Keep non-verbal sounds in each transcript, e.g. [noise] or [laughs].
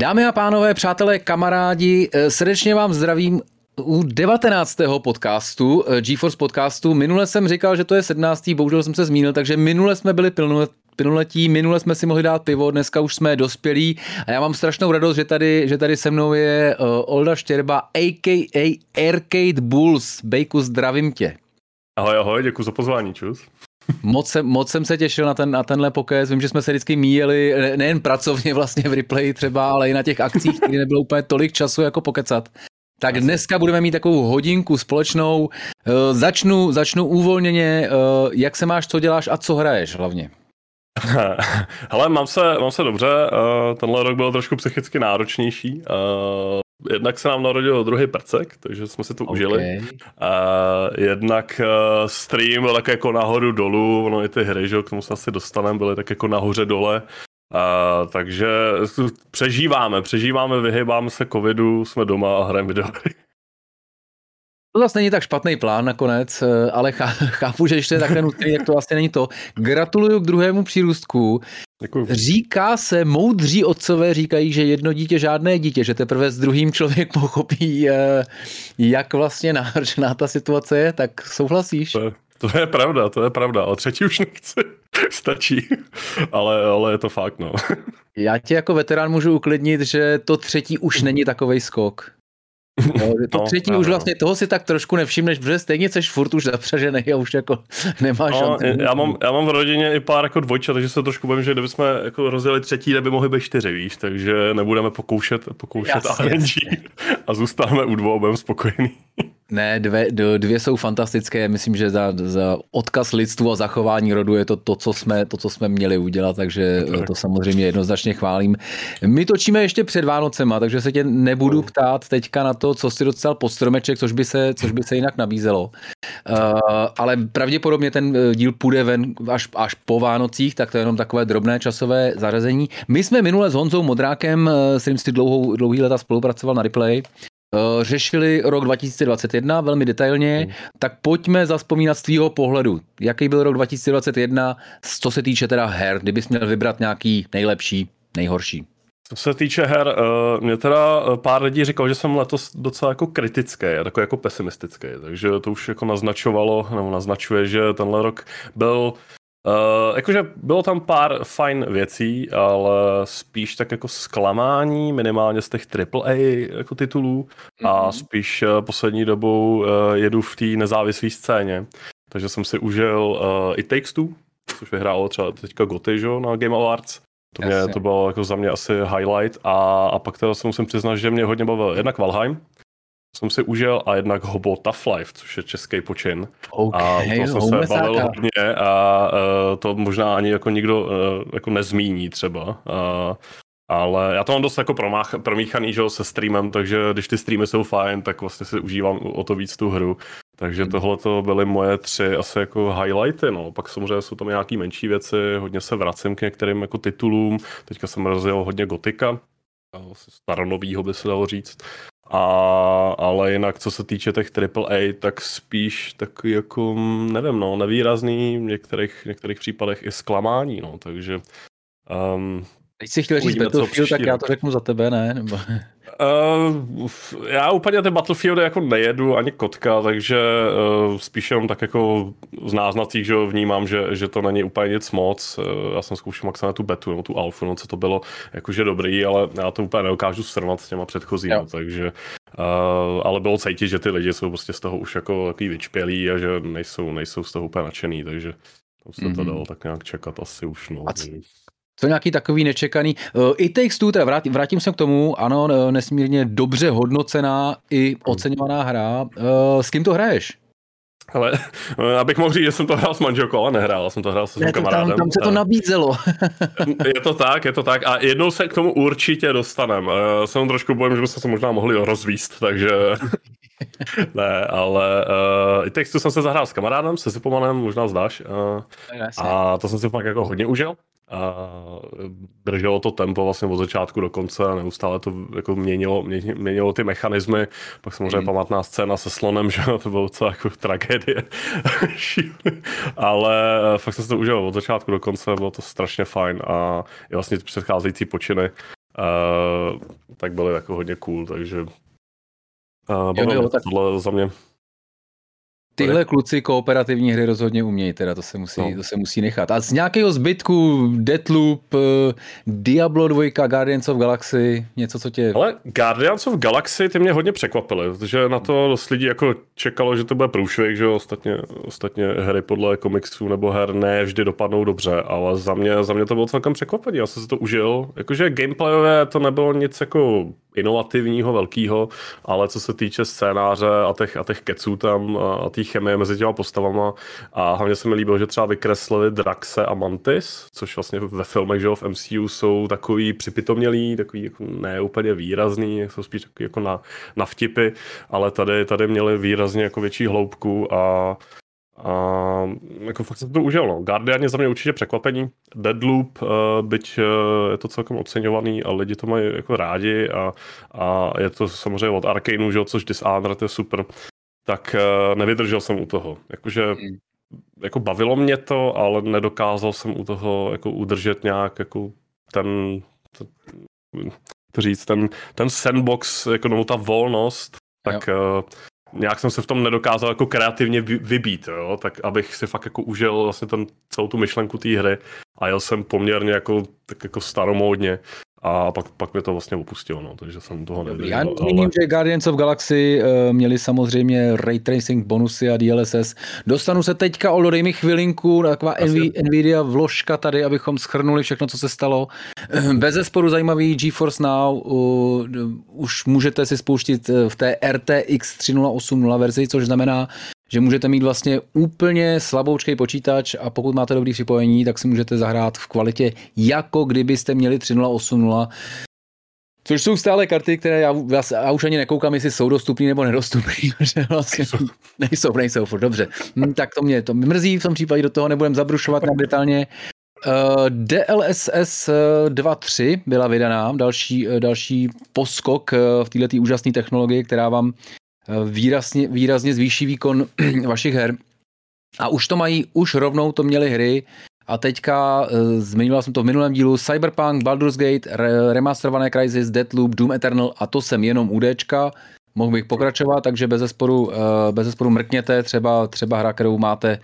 Dámy a pánové, přátelé, kamarádi, eh, srdečně vám zdravím u 19. podcastu, eh, GeForce podcastu. Minule jsem říkal, že to je 17. bohužel jsem se zmínil, takže minule jsme byli plnoletí, minule jsme si mohli dát pivo, dneska už jsme dospělí a já mám strašnou radost, že tady, že tady se mnou je uh, Olda Štěrba, a.k.a. Arcade Bulls. Bejku, zdravím tě. Ahoj, ahoj, děkuji za pozvání, čus. Moc, jsem, moc jsem se těšil na, ten, na tenhle pokec. Vím, že jsme se vždycky míjeli nejen pracovně vlastně v replay třeba, ale i na těch akcích, kdy nebylo úplně tolik času jako pokecat. Tak dneska budeme mít takovou hodinku společnou. Eh, začnu, začnu uvolněně. Eh, jak se máš, co děláš a co hraješ hlavně? [laughs] Hele, mám se, mám se dobře. Eh, tenhle rok byl trošku psychicky náročnější jednak se nám narodil druhý prcek, takže jsme si to okay. užili. A jednak uh, stream byl tak jako nahoru dolů, ono i ty hry, že k tomu se asi dostaneme, byly tak jako nahoře dole. Uh, takže přežíváme, přežíváme, vyhybáme se covidu, jsme doma a hrajeme videohry. To zase není tak špatný plán nakonec, eh, ale [laughs] chápu, že ještě je takhle nutný, jak to vlastně není to. Gratuluju k druhému přírůstku. Děkuji. Říká se, moudří otcové říkají, že jedno dítě žádné dítě, že teprve s druhým člověk [laughs] pochopí, eh, jak vlastně náročná ta situace je, tak souhlasíš? To je, to je pravda, to je pravda, ale třetí už nechci, [laughs] stačí, ale, ale je to fakt, no. Já tě jako veterán můžu uklidnit, že to třetí už není takový skok. No, [laughs] to no, třetí no, už vlastně toho si tak trošku nevšimneš, protože stejně jsi furt už zapřažený a už jako [laughs] nemáš no, já, mám, já mám v rodině i pár jako dvojčat, takže se trošku bojím, že kdybychom jako rozjeli třetí, neby mohli být čtyři, víš, takže nebudeme pokoušet, pokoušet RNG [laughs] a zůstaneme u dvou, budeme spokojení. Ne, dvě, dvě jsou fantastické. Myslím, že za, za odkaz lidstvu a zachování rodu je to to, co jsme, to, co jsme měli udělat, takže tak. to samozřejmě jednoznačně chválím. My točíme ještě před Vánocema, takže se tě nebudu ptát teďka na to, co jsi dostal pod stromeček, což by se, což by se jinak nabízelo. Uh, ale pravděpodobně ten eh, díl půjde ven až, až po Vánocích, tak to je jenom takové drobné časové zařazení. My jsme minule s Honzou Modrákem, eh, s kterým jsi dlouhou, dlouhý leta spolupracoval na replay, Eh, řešili rok 2021 velmi detailně, mm. tak pojďme zaspomínat z tvýho pohledu. Jaký byl rok 2021, co se týče teda her, kdybys měl vybrat nějaký nejlepší, nejhorší? Co se týče her, uh, mě teda eh, pár lidí říkalo, že jsem letos docela jako kritický a takový jako pesimistický, takže to už jako naznačovalo, nebo naznačuje, že tenhle rok byl Uh, jakože bylo tam pár fajn věcí, ale spíš tak jako zklamání, minimálně z těch AAA jako titulů mm-hmm. a mhm. spíš uh, poslední dobou uh, jedu v té nezávislé scéně. Takže jsem si užil uh, i Takes Two, což vyhrálo třeba teďka Goty, že, na Game Awards. To, mě, to bylo jako za mě asi highlight a, a pak teda se musím přiznat, že mě hodně bavil jednak Valheim, jsem si užil a jednak Hobo Tough Life, což je český počin. Okay, a to jsem se bavil hodně a uh, to možná ani jako nikdo uh, jako nezmíní třeba. Uh, ale já to mám dost jako promách, promíchaný že, se streamem, takže když ty streamy jsou fajn, tak vlastně si užívám o to víc tu hru. Takže hmm. tohle to byly moje tři asi jako highlighty, no. Pak samozřejmě jsou tam nějaký menší věci, hodně se vracím k některým jako titulům. Teďka jsem rozjel hodně gotika, staronovýho by se dalo říct. A, ale jinak, co se týče těch AAA, tak spíš tak jako, nevím, no, nevýrazný, v některých, v některých případech i zklamání, no, takže um, Teď si chtěl říct Battlefield, tak já to řeknu za tebe, ne? Nebo... Uh, já úplně ty Battlefieldy jako nejedu ani kotka, takže uh, spíš jenom tak jako z náznacích, že vnímám, že, že to není úplně nic moc. Uh, já jsem zkoušel maximálně tu betu, nebo tu alfu, no co to bylo jakože dobrý, ale já to úplně nedokážu srovnat s těma předchozími, takže uh, ale bylo cítit, že ty lidi jsou prostě z toho už jako takový vyčpělí a že nejsou, nejsou z toho úplně nadšený, takže to se mm-hmm. to dalo tak nějak čekat asi už. No. A c- to nějaký takový nečekaný. Eh, I Takes Two, teda vrátím, vrátím se k tomu, ano, eh, nesmírně dobře hodnocená i oceňovaná hra. Eh, s kým to hraješ? Ale abych mohl říct, že jsem to hrál s manželkou, ale nehrál, jsem to hrál se svým kamarádem. Tam, tam se to nabízelo. je to tak, je to tak a jednou se k tomu určitě dostaneme. Jsem trošku bojím, že bychom se možná mohli rozvíst, takže [laughs] ne, ale uh, i textu jsem se zahrál s kamarádem, se Zipomanem, možná zdáš. Uh, a to jsem si fakt jako hodně užil. A drželo to tempo vlastně od začátku do konce a neustále to jako měnilo, měnilo ty mechanismy. Pak samozřejmě mm. pamatná scéna se slonem, [laughs] že to bylo docela jako tragédie. [laughs] Ale eh, fakt jsem se to užil od začátku do konce, bylo to strašně fajn a i vlastně předcházející počiny Uh, tak byly jako hodně cool, takže uh, jo, jo, tak... tohle za mě Tyhle kluci kooperativní hry rozhodně umějí, teda to se musí, no. to se musí nechat. A z nějakého zbytku Deathloop, eh, Diablo 2, Guardians of Galaxy, něco, co tě... Ale Guardians of Galaxy ty mě hodně překvapily, protože na to dost lidí jako čekalo, že to bude průšvih, že ostatně, ostatně hry podle komiksů nebo her ne vždy dopadnou dobře, ale za mě, za mě to bylo celkem překvapení, já jsem si to užil. Jakože gameplayové to nebylo nic jako inovativního, velkého, ale co se týče scénáře a těch, a těch keců tam a té chemie mezi těma postavama a hlavně se mi líbilo, že třeba vykreslili Draxe a Mantis, což vlastně ve filmech, že v MCU jsou takový připitomnělý, takový jako ne úplně výrazný, jsou spíš takový jako na, na vtipy, ale tady, tady měli výrazně jako větší hloubku a a jako fakt jsem to užil, no. Guardian je za mě určitě překvapení. Deadloop, uh, byť uh, je to celkem oceňovaný a lidi to mají jako rádi a, a je to samozřejmě od Arkaneu, že, což Dishonored je super, tak uh, nevydržel jsem u toho. Jakože mm. jako bavilo mě to, ale nedokázal jsem u toho jako udržet nějak jako ten, ten to říct, ten, ten sandbox, jako no, ta volnost, tak uh, nějak jsem se v tom nedokázal jako kreativně vybít, jo? tak abych si fakt jako užil vlastně ten, celou tu myšlenku té hry a jel jsem poměrně jako, tak jako staromódně a pak, pak mě to vlastně opustilo, no, takže jsem toho nevydržel. Já zmíním, ale... že Guardians of Galaxy uh, měli samozřejmě ray tracing bonusy a DLSS. Dostanu se teďka, Oldo, dej mi chvilinku, taková Asi. Nvidia vložka tady, abychom schrnuli všechno, co se stalo. Bez zesporu zajímavý GeForce Now, uh, už můžete si spouštět eh, v té RTX 3080 verzi, což znamená, že můžete mít vlastně úplně slaboučkej počítač a pokud máte dobrý připojení, tak si můžete zahrát v kvalitě, jako kdybyste měli 3080 Což jsou stále karty, které já, já, já už ani nekoukám, jestli jsou dostupné nebo nedostupné, [laughs] protože vlastně nejsou, nejsou, furt dobře. Hm, tak to mě to mrzí, v tom případě do toho nebudem zabrušovat na detailně. Uh, DLSS 2.3 byla vydaná, další, uh, další poskok uh, v této úžasné technologii, která vám výrazně, výrazně zvýší výkon [clears throat] vašich her. A už to mají, už rovnou to měly hry a teďka, uh, zmiňoval jsem to v minulém dílu, Cyberpunk, Baldur's Gate, re- remasterované Crysis, Deathloop, Doom Eternal a to jsem jenom UDčka. Mohl bych pokračovat, takže bez zesporu, uh, bez zesporu mrkněte, třeba, třeba hra, kterou máte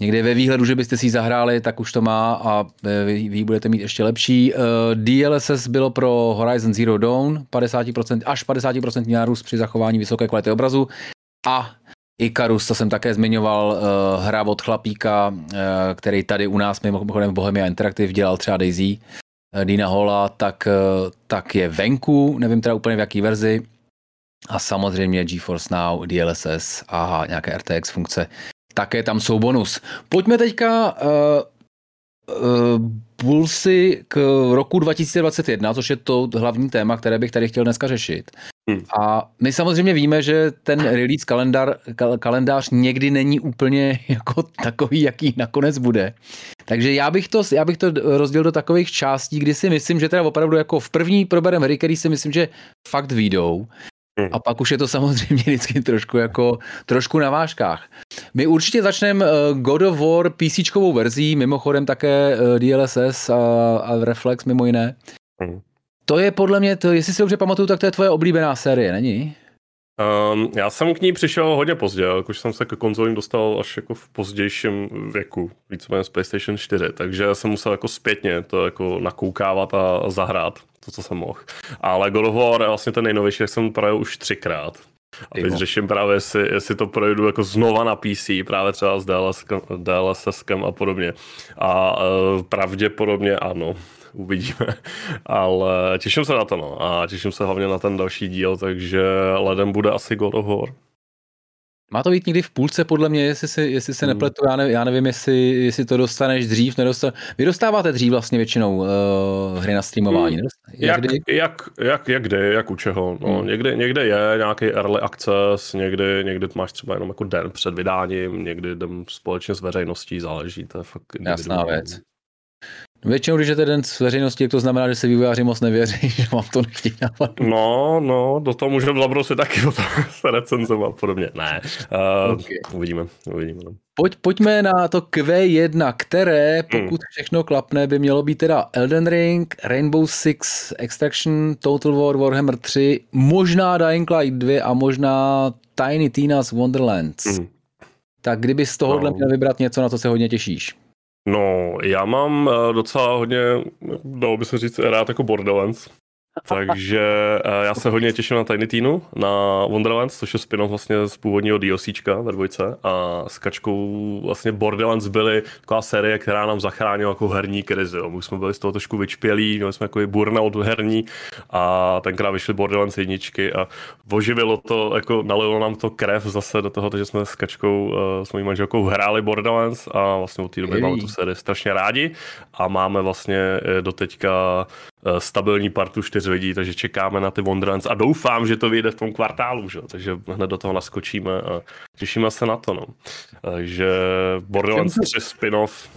někde ve výhledu, že byste si ji zahráli, tak už to má a vy, vy budete mít ještě lepší. Uh, DLSS bylo pro Horizon Zero Dawn 50%, až 50% nárůst při zachování vysoké kvality obrazu a Icarus, to jsem také zmiňoval, uh, hra od chlapíka, který tady u nás mimochodem v Bohemia Interactive dělal třeba Daisy, Dina Hola, tak, tak je venku, nevím teda úplně v jaký verzi. A samozřejmě GeForce Now, DLSS a nějaké RTX funkce také tam jsou bonus. Pojďme teďka uh, uh, Bullsy k roku 2021, což je to hlavní téma, které bych tady chtěl dneska řešit. Hmm. A my samozřejmě víme, že ten release kalendár, kalendář někdy není úplně [laughs] jako takový, jaký nakonec bude. Takže já bych to, já bych to rozdělil do takových částí, kdy si myslím, že teda opravdu jako v první probereme hry, který si myslím, že fakt výjdou. Hmm. A pak už je to samozřejmě vždycky trošku jako trošku na vážkách. My určitě začneme eh, God of War PC verzí, mimochodem také eh, DLSS a, a Reflex mimo jiné. Hmm. To je podle mě, to, jestli si dobře pamatuju, tak to je tvoje oblíbená série, není? Um, já jsem k ní přišel hodně pozdě, jakož jsem se k konzolím dostal až jako v pozdějším věku, víceméně z PlayStation 4, takže jsem musel jako zpětně to jako nakoukávat a zahrát to, co jsem mohl. Ale God of War je vlastně ten nejnovější, jak jsem projel už třikrát. A teď řeším právě, jestli, jestli to projdu jako znova na PC, právě třeba s DLSS a podobně. A uh, pravděpodobně ano, uvidíme. [laughs] Ale těším se na to, no. A těším se hlavně na ten další díl, takže ledem bude asi God of War. Má to být někdy v půlce, podle mě, jestli se, jestli se hmm. nepletu, já, ne, já nevím, jestli, jestli to dostaneš dřív, nedostan... Vy dostáváte dřív vlastně většinou uh, hry na streamování, hmm. Jak, jak, jak, jak, jak kdy, jak u čeho. No, hmm. někde, někde je nějaký early access, někdy, někdy máš třeba jenom jako den před vydáním, někdy jdem společně s veřejností, záleží, to je fakt Jasná věc. Většinou, když je to den z veřejnosti, to znamená, že se vývojáři moc nevěří, [laughs] že vám to nechtějí napadnout. No, no, do toho můžeme zabrousit taky [laughs] o tom se recenzovat podobně. Ne, uh, okay. uvidíme, uvidíme. Pojď, pojďme na to Q1, které, hmm. pokud hmm. všechno klapne, by mělo být teda Elden Ring, Rainbow Six Extraction, Total War, Warhammer 3, možná Dying Light 2 a možná Tiny Tina's Wonderlands. Hmm. Tak kdyby z tohohle no. měl vybrat něco, na co se hodně těšíš? No, já mám eh, docela hodně, dalo by se říct, rád jako Borderlands. Takže eh, já se hodně těším na Tiny Teenu, na Wonderlands, což je spin vlastně z původního DLCčka ve dvojce a s kačkou vlastně Borderlands byly taková série, která nám zachránila jako herní krizi. Jo. My jsme byli z toho trošku vyčpělí, měli jsme jako burnout herní a tenkrát vyšly Borderlands jedničky a oživilo to, jako nalilo nám to krev zase do toho, že jsme s kačkou, uh, s mojí manželkou hráli Borderlands a vlastně od té doby máme tu sérii strašně rádi a máme vlastně eh, do teďka Eh, stabilní partu čtyř lidí, takže čekáme na ty Wonderlands a doufám, že to vyjde v tom kvartálu, že? takže hned do toho naskočíme a těšíme se na to. No. Takže Borderlands 3 spin-off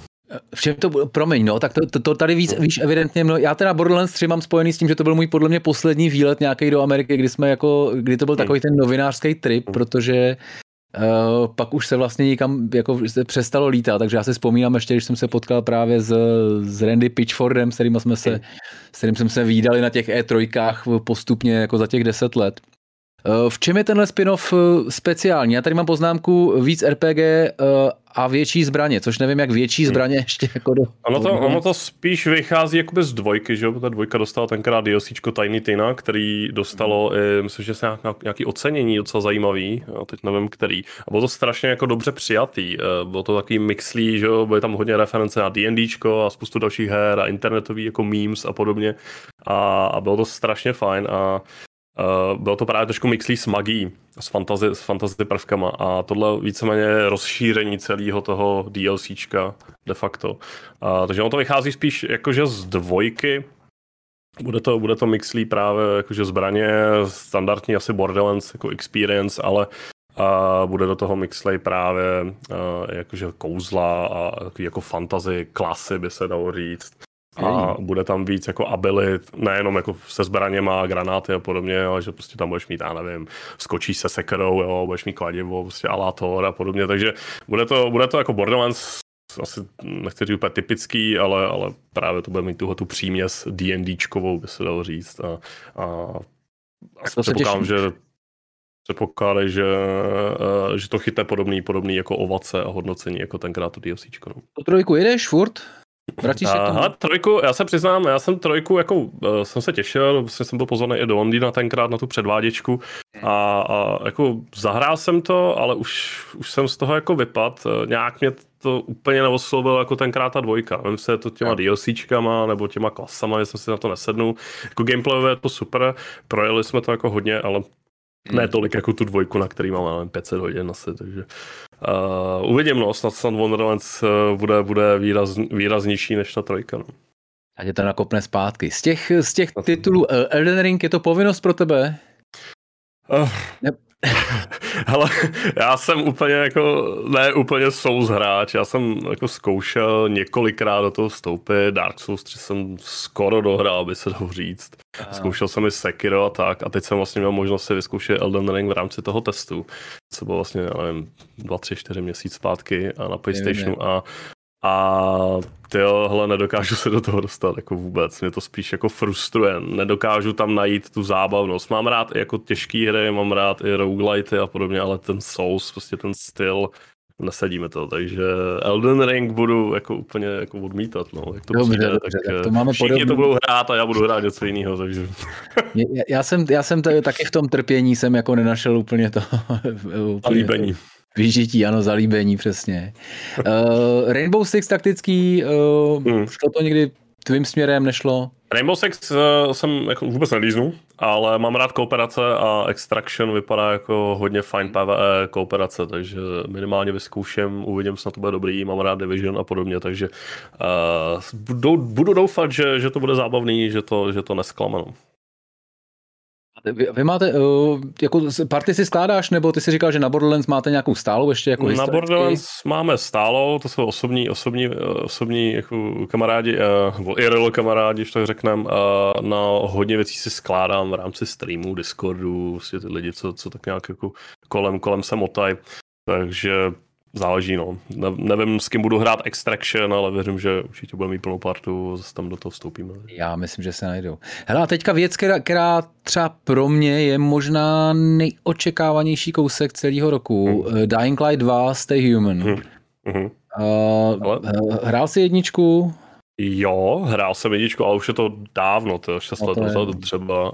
v čem to, promiň, no, tak to, to, to tady víc, víš evidentně, no, já teda Borderlands 3 mám spojený s tím, že to byl můj podle mě poslední výlet nějaký do Ameriky, kdy jsme jako, kdy to byl takový ten novinářský trip, protože Uh, pak už se vlastně nikam jako se přestalo lítat, takže já si vzpomínám ještě, když jsem se potkal právě s, s Randy Pitchfordem, s kterým jsme se, s kterým jsme se výdali na těch E3 postupně jako za těch deset let. Uh, v čem je tenhle spin-off eh, speciální? Já tady mám poznámku víc RPG uh, a větší zbraně, což nevím, jak větší hmm. zbraně [laughs] ještě jako do... Ono to, ono to spíš vychází jakoby z dvojky, že jo? Ta dvojka dostala tenkrát DLCčko Tiny Tina, který dostalo, hmm. myslím, že se nějak, nějaký ocenění docela zajímavý, a teď nevím který. A bylo to strašně jako dobře přijatý. Eh, bylo to takový mixlý, že jo? Byly tam hodně reference na D&Dčko a spoustu dalších her a internetový jako memes a podobně. A, a bylo to strašně fajn a Uh, bylo to právě trošku mixlí s magií, s fantasy, s fantasy prvkama a tohle víceméně rozšíření celého toho DLCčka de facto. Uh, takže ono to vychází spíš jakože z dvojky, bude to, bude to mixlí právě jakože zbraně, standardní asi Borderlands jako experience, ale a bude do toho mixlej právě uh, jakože kouzla a jako fantasy klasy by se dalo říct a bude tam víc jako abilit, nejenom jako se zbraněma, granáty a podobně, ale že prostě tam budeš mít, já nevím, skočíš se sekerou, jo, budeš mít kladivo, prostě alátor a podobně, takže bude to, bude to jako Borderlands asi nechci říct úplně typický, ale, ale právě to bude mít tuhle tu příměs D&Dčkovou, by se dalo říct. A, a, a předpokládám, že předpokládají, že, že to chytne podobný, podobný jako ovace a hodnocení jako tenkrát to DLCčko. No. To trojku jedeš furt? Vrátíš se Aha, trojku, já se přiznám, já jsem trojku, jako uh, jsem se těšil, vlastně jsem byl pozvaný i do Londýna tenkrát na tu předváděčku a, a jako zahrál jsem to, ale už, už jsem z toho jako vypad, eh, nějak mě to úplně neoslovilo jako tenkrát ta dvojka. Vím se to těma DLCčkama nebo těma klasama, že jsem si na to nesednul. Jako gameplayové je to super, projeli jsme to jako hodně, ale ne tolik jako tu dvojku, na který mám 500 hodin asi, takže Uh, uvidím, no, snad snad Wonderlands uh, bude, bude výraz, výraznější než ta trojka. No. A tě to nakopne zpátky. Z těch, z těch titulů Elden Ring je to povinnost pro tebe? Uh, ne, [laughs] ale já jsem úplně jako, ne úplně Souls hráč, já jsem jako zkoušel několikrát do toho vstoupit, Dark Souls 3 jsem skoro dohrál, aby se dalo říct. Aha. Zkoušel jsem i Sekiro a tak a teď jsem vlastně měl možnost si vyzkoušet Elden Ring v rámci toho testu, co bylo vlastně, nevím, 2, 3, 4 měsíc zpátky a na PlayStationu a a tyhle nedokážu se do toho dostat jako vůbec. Mě to spíš jako frustruje. Nedokážu tam najít tu zábavnost. Mám rád i jako těžké hry, mám rád i roguelity a podobně, ale ten Souls, prostě ten styl, nesadíme to, takže Elden Ring budu jako úplně jako odmítat, no, jak to dobře, přijde, dobře, tak, tak to máme všichni podobný. to budou hrát a já budu hrát něco jiného, takže. [laughs] já, já, jsem, já jsem tady, taky v tom trpění jsem jako nenašel úplně to. úplně líbení. Vyžití, ano, zalíbení, přesně. Uh, [laughs] Rainbow Six taktický, uh, hmm. šlo to někdy tvým směrem, nešlo? Rainbow Six uh, jsem jako vůbec nelíznu, ale mám rád kooperace a Extraction vypadá jako hodně fajn PvE kooperace, takže minimálně vyzkouším, uvidím, snad to bude dobrý, mám rád Division a podobně, takže uh, budu, budu doufat, že, že to bude zábavný, že to, že to nesklame. Vy, vy máte, uh, jako party si skládáš, nebo ty si říkal, že na Borderlands máte nějakou stálou ještě jako Na Borderlands máme stálou, to jsou osobní, osobní, osobní jako kamarádi, uh, nebo IRL kamarádi, tak řekneme, uh, na hodně věcí si skládám v rámci streamu, Discordu, vlastně ty lidi, co, co tak nějak jako kolem, kolem se motaj, takže záleží, no. Ne, nevím, s kým budu hrát Extraction, ale věřím, že určitě budeme mít plnou partu, zase tam do toho vstoupíme. Já myslím, že se najdou. Hele, a teďka věc, která, která třeba pro mě je možná nejočekávanější kousek celého roku. Hmm. Dying Light 2 Stay Human. Hmm. Hmm. Uh, ale... Hrál jsi jedničku? Jo, hrál jsem jedničku, ale už je to dávno, to je 6 let dozadu třeba.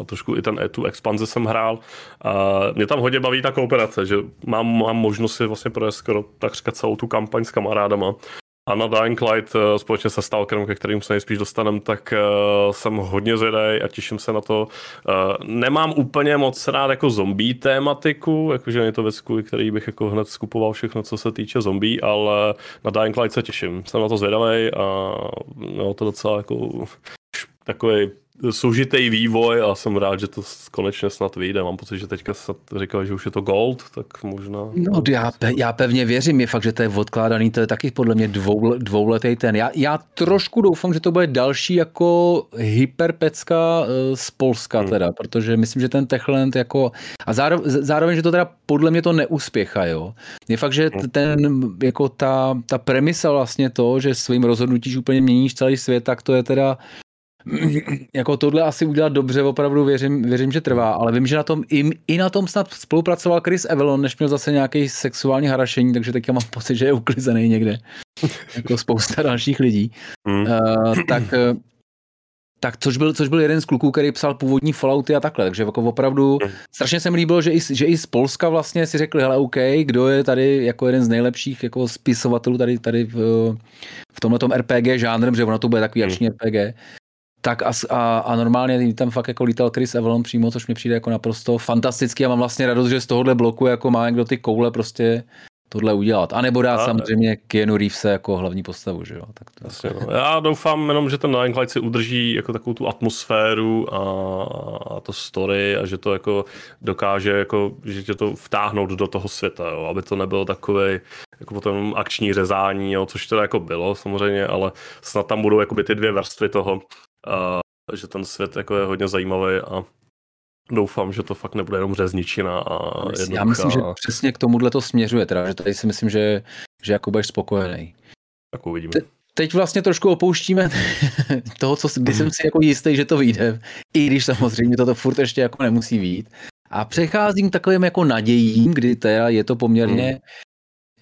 A trošku i ten, tu expanzi jsem hrál. A mě tam hodně baví ta kooperace, že mám, mám možnost si vlastně projít skoro takřka celou tu kampaň s kamarádama. A na Dying Light eh, společně se Stalkerem, ke kterým se nejspíš dostanem, tak uh, jsem hodně zvědavý a těším se na to. Uh, nemám úplně moc rád jako zombie tématiku, jakože je to věc, který bych jako hned skupoval všechno, co se týče zombie, ale na Dying Light se těším. Jsem na to zvědavý a no, to docela jako takový soužitý vývoj a jsem rád, že to konečně snad vyjde. Mám pocit, že teďka se říkal, že už je to gold, tak možná... No já, pe, já pevně věřím, je fakt, že to je odkládaný, to je taky podle mě dvou, dvouletý ten. Já, já trošku doufám, že to bude další jako hyperpecka eh, z Polska hmm. teda, protože myslím, že ten Techland jako... A zároveň, zároveň, že to teda podle mě to neúspěcha, jo. Je fakt, že hmm. ten, jako ta, ta premisa vlastně to, že svým rozhodnutíš úplně měníš celý svět, tak to je teda [clears throat] jako tohle asi udělat dobře, opravdu věřím, věřím, že trvá, ale vím, že na tom i, i na tom snad spolupracoval Chris Evelon, než měl zase nějaký sexuální harašení, takže teďka mám pocit, že je uklizený někde, [laughs] jako spousta dalších lidí. Mm. Uh, tak tak což byl, což byl jeden z kluků, který psal původní Fallouty a takhle, takže jako opravdu mm. strašně se mi líbilo, že i, že i z Polska vlastně si řekli, hele OK, kdo je tady jako jeden z nejlepších jako spisovatelů tady, tady v, v tomhle RPG žánrem, že ono to bude takový mm. akční RPG, tak a, a, a normálně tam fakt jako lítal Chris Evelon přímo, což mi přijde jako naprosto fantastický a mám vlastně radost, že z tohohle bloku jako má někdo ty koule prostě tohle udělat. A nebo dá a, samozřejmě Keanu Reevese jako hlavní postavu, že jo. Tak to jasně, no. Já doufám jenom, že ten Dying Light si udrží jako takovou tu atmosféru a, a to story a že to jako dokáže jako, že tě to vtáhnout do toho světa, jo, aby to nebylo takové jako potom akční řezání, jo, což to jako bylo samozřejmě, ale snad tam budou jakoby ty dvě vrstvy toho, a, že ten svět jako je hodně zajímavý a doufám, že to fakt nebude jenom řezničina a jednoduchá. Já myslím, že přesně k tomuhle to směřuje, teda, že tady si myslím, že, že jako budeš spokojený. Tak uvidíme. Te, teď vlastně trošku opouštíme [laughs] toho, co, kdy jsem si jako jistý, že to vyjde, i když samozřejmě toto furt ještě jako nemusí vít. A přecházím takovým jako nadějím, kdy teda je to poměrně hmm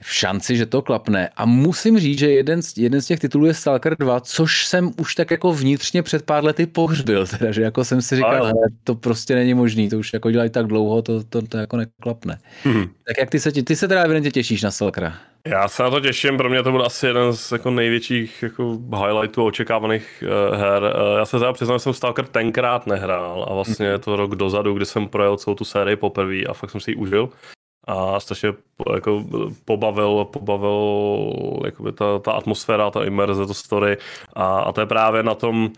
v šanci, že to klapne. A musím říct, že jeden z, jeden z těch titulů je Stalker 2, což jsem už tak jako vnitřně před pár lety pohřbil, teda, že jako jsem si říkal, hele, to prostě není možný, to už jako dělají tak dlouho, to, to, to jako neklapne. Hmm. Tak jak ty se, ty se teda evidentně těšíš na Stalkera? Já se na to těším, pro mě to byl asi jeden z jako největších jako highlightů očekávaných uh, her. Uh, já se teda přiznám, že jsem Stalker tenkrát nehrál a vlastně je to rok dozadu, kdy jsem projel celou tu sérii poprvé a fakt jsem si ji užil a strašně jako pobavil, pobavil jakoby ta, ta atmosféra, ta imerze, to story a, a to je právě na tom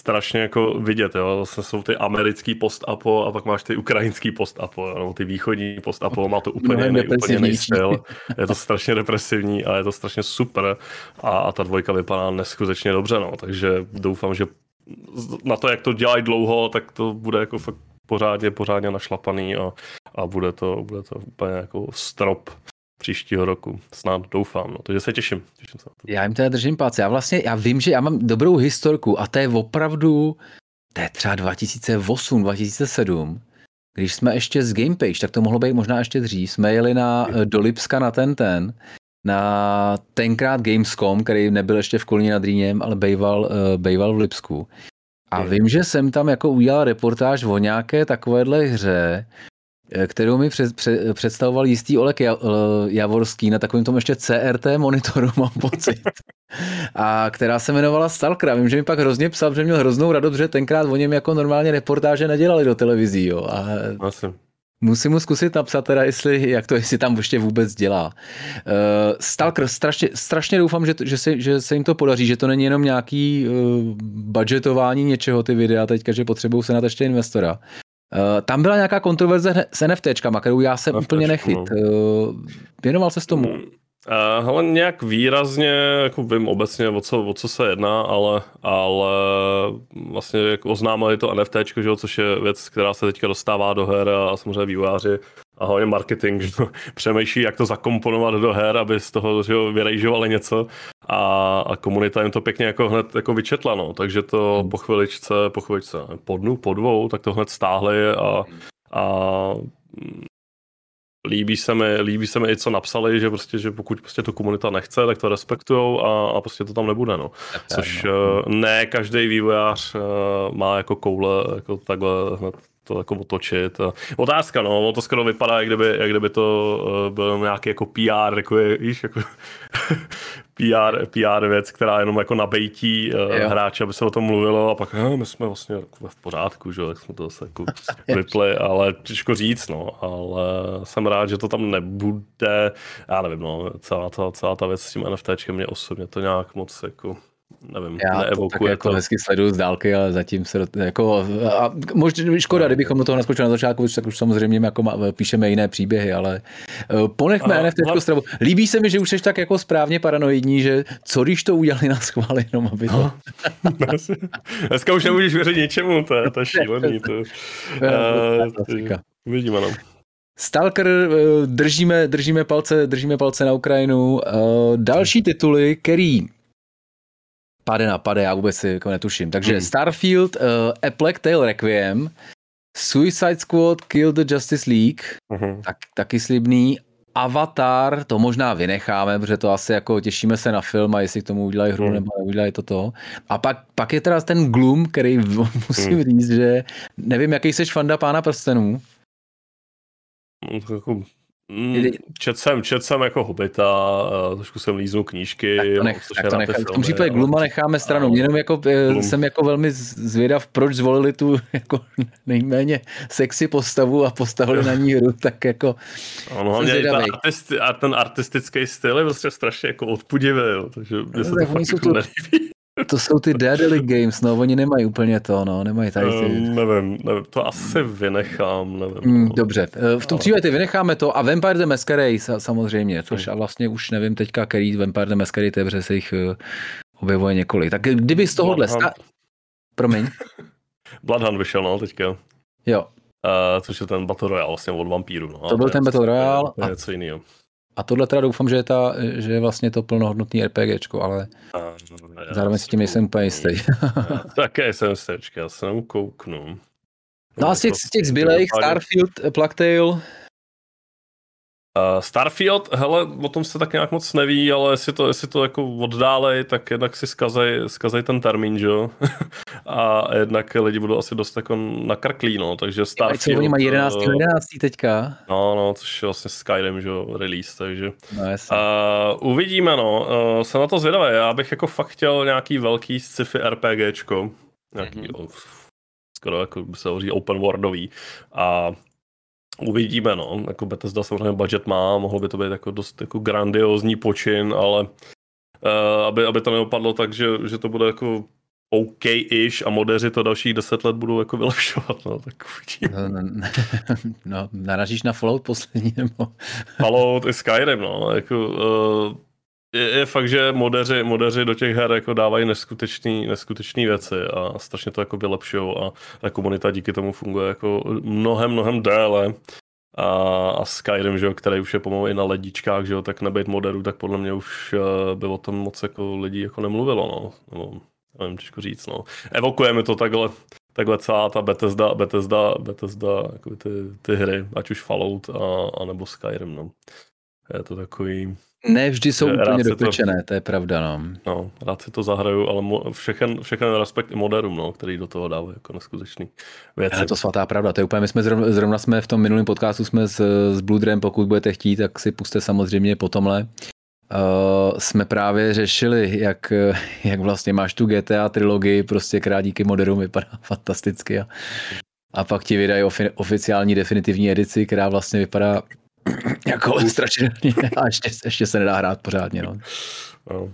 strašně jako vidět, jo. Vlastně jsou ty americký post-apo a pak máš ty ukrajinský post-apo, nebo ty východní post-apo, má to úplně jiný, úplně jiný styl. Je to strašně depresivní a je to strašně super a, a ta dvojka vypadá neskutečně dobře, no. Takže doufám, že na to, jak to dělají dlouho, tak to bude jako fakt pořádně, pořádně našlapaný a, a bude, to, bude to úplně jako strop příštího roku. Snad doufám, no. takže se těším. těším se. Já jim teda držím palce. Já vlastně, já vím, že já mám dobrou historku a to je opravdu, to je třeba 2008, 2007, když jsme ještě z Gamepage, tak to mohlo být možná ještě dřív, jsme jeli na, eh, do Lipska na ten ten, na tenkrát Gamescom, který nebyl ještě v Kolíně nad Rýněm, ale bejval, uh, bejval v Lipsku. A vím, že jsem tam jako udělal reportáž o nějaké takovéhle hře, eh, kterou mi před, před, představoval jistý Olek eh, Javorský na takovém tom ještě CRT monitoru, [laughs] mám pocit. A která se jmenovala Stalker. Vím, že mi pak hrozně psal, že měl hroznou radost, že tenkrát o něm jako normálně reportáže nedělali do televizí. Jo. A Asi. Musím mu zkusit napsat teda, jestli, jak to, jestli tam ještě vůbec dělá. Uh, Stalker, strašně, strašně doufám, že, že, se, že se jim to podaří, že to není jenom nějaký uh, budgetování něčeho ty videa teďka, že potřebují se na to ještě investora. tam byla nějaká kontroverze s NFTčkama, kterou já jsem NFTčku, úplně nechyt. No. Věnoval se s tomu? Uh, hele, nějak výrazně, jako vím obecně, o co, o co se jedná, ale, ale vlastně jak oznámili to NFT, že jo, což je věc, která se teďka dostává do her a, a samozřejmě vývojáři a hlavně marketing, [laughs] že přemýšlí, jak to zakomponovat do her, aby z toho že jo, vyrejžovali něco a, a komunita jim to pěkně jako hned jako vyčetla, no. takže to hmm. po chviličce, po chviličce, po dnu, po dvou, tak to hned stáhli a, a líbí se mi, líbí se mi i co napsali, že prostě, že pokud prostě to komunita nechce, tak to respektujou a, a prostě to tam nebude, no. Což no. ne každý vývojář uh, má jako koule jako takhle hned to jako otočit. Otázka, no, to skoro vypadá, jak kdyby, jak kdyby to byl nějaký jako PR, jako je, víš, jako PR, PR věc, která jenom jako nabejtí uh, hráče, aby se o tom mluvilo a pak uh, my jsme vlastně v pořádku, že tak jsme to zase jako [laughs] vypli, ale těžko říct, no, ale jsem rád, že to tam nebude, já nevím, no, celá ta, celá ta věc s tím NFTčkem mě osobně to nějak moc jako nevím, Já neevokuje to, tak jako to. hezky sleduju z dálky, ale zatím se jako, a možná škoda, kdybychom do toho naskočili na začátku, tak už samozřejmě jako píšeme jiné příběhy, ale uh, ponechme NFT ale... stravu. Líbí se mi, že už jsi tak jako správně paranoidní, že co když to udělali na schvál, jenom aby to... No. [laughs] Dneska už nemůžeš věřit ničemu, to je, to šílený. To, [laughs] uh, uvidíme, no. Stalker, eh, držíme, držíme, palce, držíme palce na Ukrajinu. Další tituly, který pade na pade, já vůbec si jako netuším. Takže hmm. Starfield, uh, Apple Tale Requiem, Suicide Squad, Kill the Justice League, hmm. tak, taky slibný, Avatar, to možná vynecháme, protože to asi jako těšíme se na film a jestli k tomu udělají hru hmm. nebo neudělají toto. A pak, pak je teda ten Gloom, který [laughs] musím hmm. říct, že nevím, jaký jsi fanda Pána prstenů. No, jako Mm, čet jsem, čet jsem jako hobita, trošku jsem líznul knížky. Tak to, nech, tak to nech, v tom případě Gluma necháme stranou. No, jenom jako, eh, Glum. jsem jako velmi zvědav, proč zvolili tu [laughs] jako nejméně sexy postavu a postavili na ní hru, [laughs] tak jako no, hlavně ten, artist, a ten artistický styl je prostě strašně jako odpudivý, jo, takže mě se to fakt jako nelíbí. To jsou ty Daedalic Games, no, oni nemají úplně to, no, nemají tady ty... Um, nevím, nevím, to asi vynechám, nevím. Mm, no. Dobře, eh, v tom případě vynecháme to a Vampire the Masquerade samozřejmě, což mm. a vlastně už nevím teďka, který Vampire the Masquerade je, protože se jich uh, objevuje několik. Tak kdyby z tohohle... Sta... Promiň. [laughs] Bloodhound vyšel, no, teďka. Jo. Uh, což je ten Battle Royale vlastně od vampíru. No, to byl ten Battle Royale. To je něco jiného. A tohle teda doufám, že je, ta, že je vlastně to plnohodnotný RPGčko, ale a, zároveň si tím nejsem úplně jistý. [laughs] také jsem se, já se kouknu. No a z těch, z těch zbylejch, Starfield, Plague Tale, Uh, Starfield, hele, o tom se tak nějak moc neví, ale jestli to, jestli to jako oddálej, tak jednak si skazej, skazej ten termín, že jo? [laughs] a jednak lidi budou asi dost jako nakrklí, no, takže Starfield... Oni mají 11. Uh, 11. teďka. No, no, což je vlastně Skyrim, že jo, release, takže... No, uh, uvidíme, no, uh, jsem na to zvědavý, já bych jako fakt chtěl nějaký velký sci-fi RPGčko, nějaký, mm-hmm. skoro jako by se hoří open worldový a Uvidíme, no. Jako Bethesda samozřejmě budget má, mohlo by to být jako dost jako grandiozní počin, ale uh, aby, aby to neopadlo tak, že, že to bude jako OK-ish a modeři to dalších deset let budou jako vylepšovat, no, tak uvidíme. No, no, no [laughs] naražíš na Fallout poslední, nebo? Fallout i Skyrim, no, jako uh, je, je fakt, že modeři, modeři do těch her jako dávají neskutečný, neskutečný věci a strašně to jako vylepšují a ta komunita díky tomu funguje jako mnohem, mnohem déle. A, a Skyrim, že jo, který už je pomalu i na ledičkách, že jo, tak nebejt moderu, tak podle mě už uh, by o tom moc jako lidí jako nemluvilo, no. Nebo, nevím, těžko říct, no. Evokujeme to takhle, takhle celá ta Bethesda, Bethesda, Bethesda, jako ty, ty hry, ať už Fallout a, a nebo Skyrim, no. Je to takový, ne vždy jsou rád úplně dopečené, to, to je pravda, no. No, rád si to zahraju, ale mo, všechen, všechen respekt i moderum, no, který do toho dává jako neskutečný věci. Je to svatá pravda, to je úplně, my jsme zrovna, zrovna jsme v tom minulém podcastu jsme s, s Bloodrem, pokud budete chtít, tak si puste samozřejmě po tomhle. Uh, jsme právě řešili, jak, [laughs] jak vlastně máš tu GTA trilogii, prostě krát díky moderum vypadá [laughs] fantasticky a, a pak ti vydají ofi, oficiální definitivní edici, která vlastně vypadá [clears throat] jako strašně [laughs] a ještě, ještě se nedá hrát pořádně. No. No,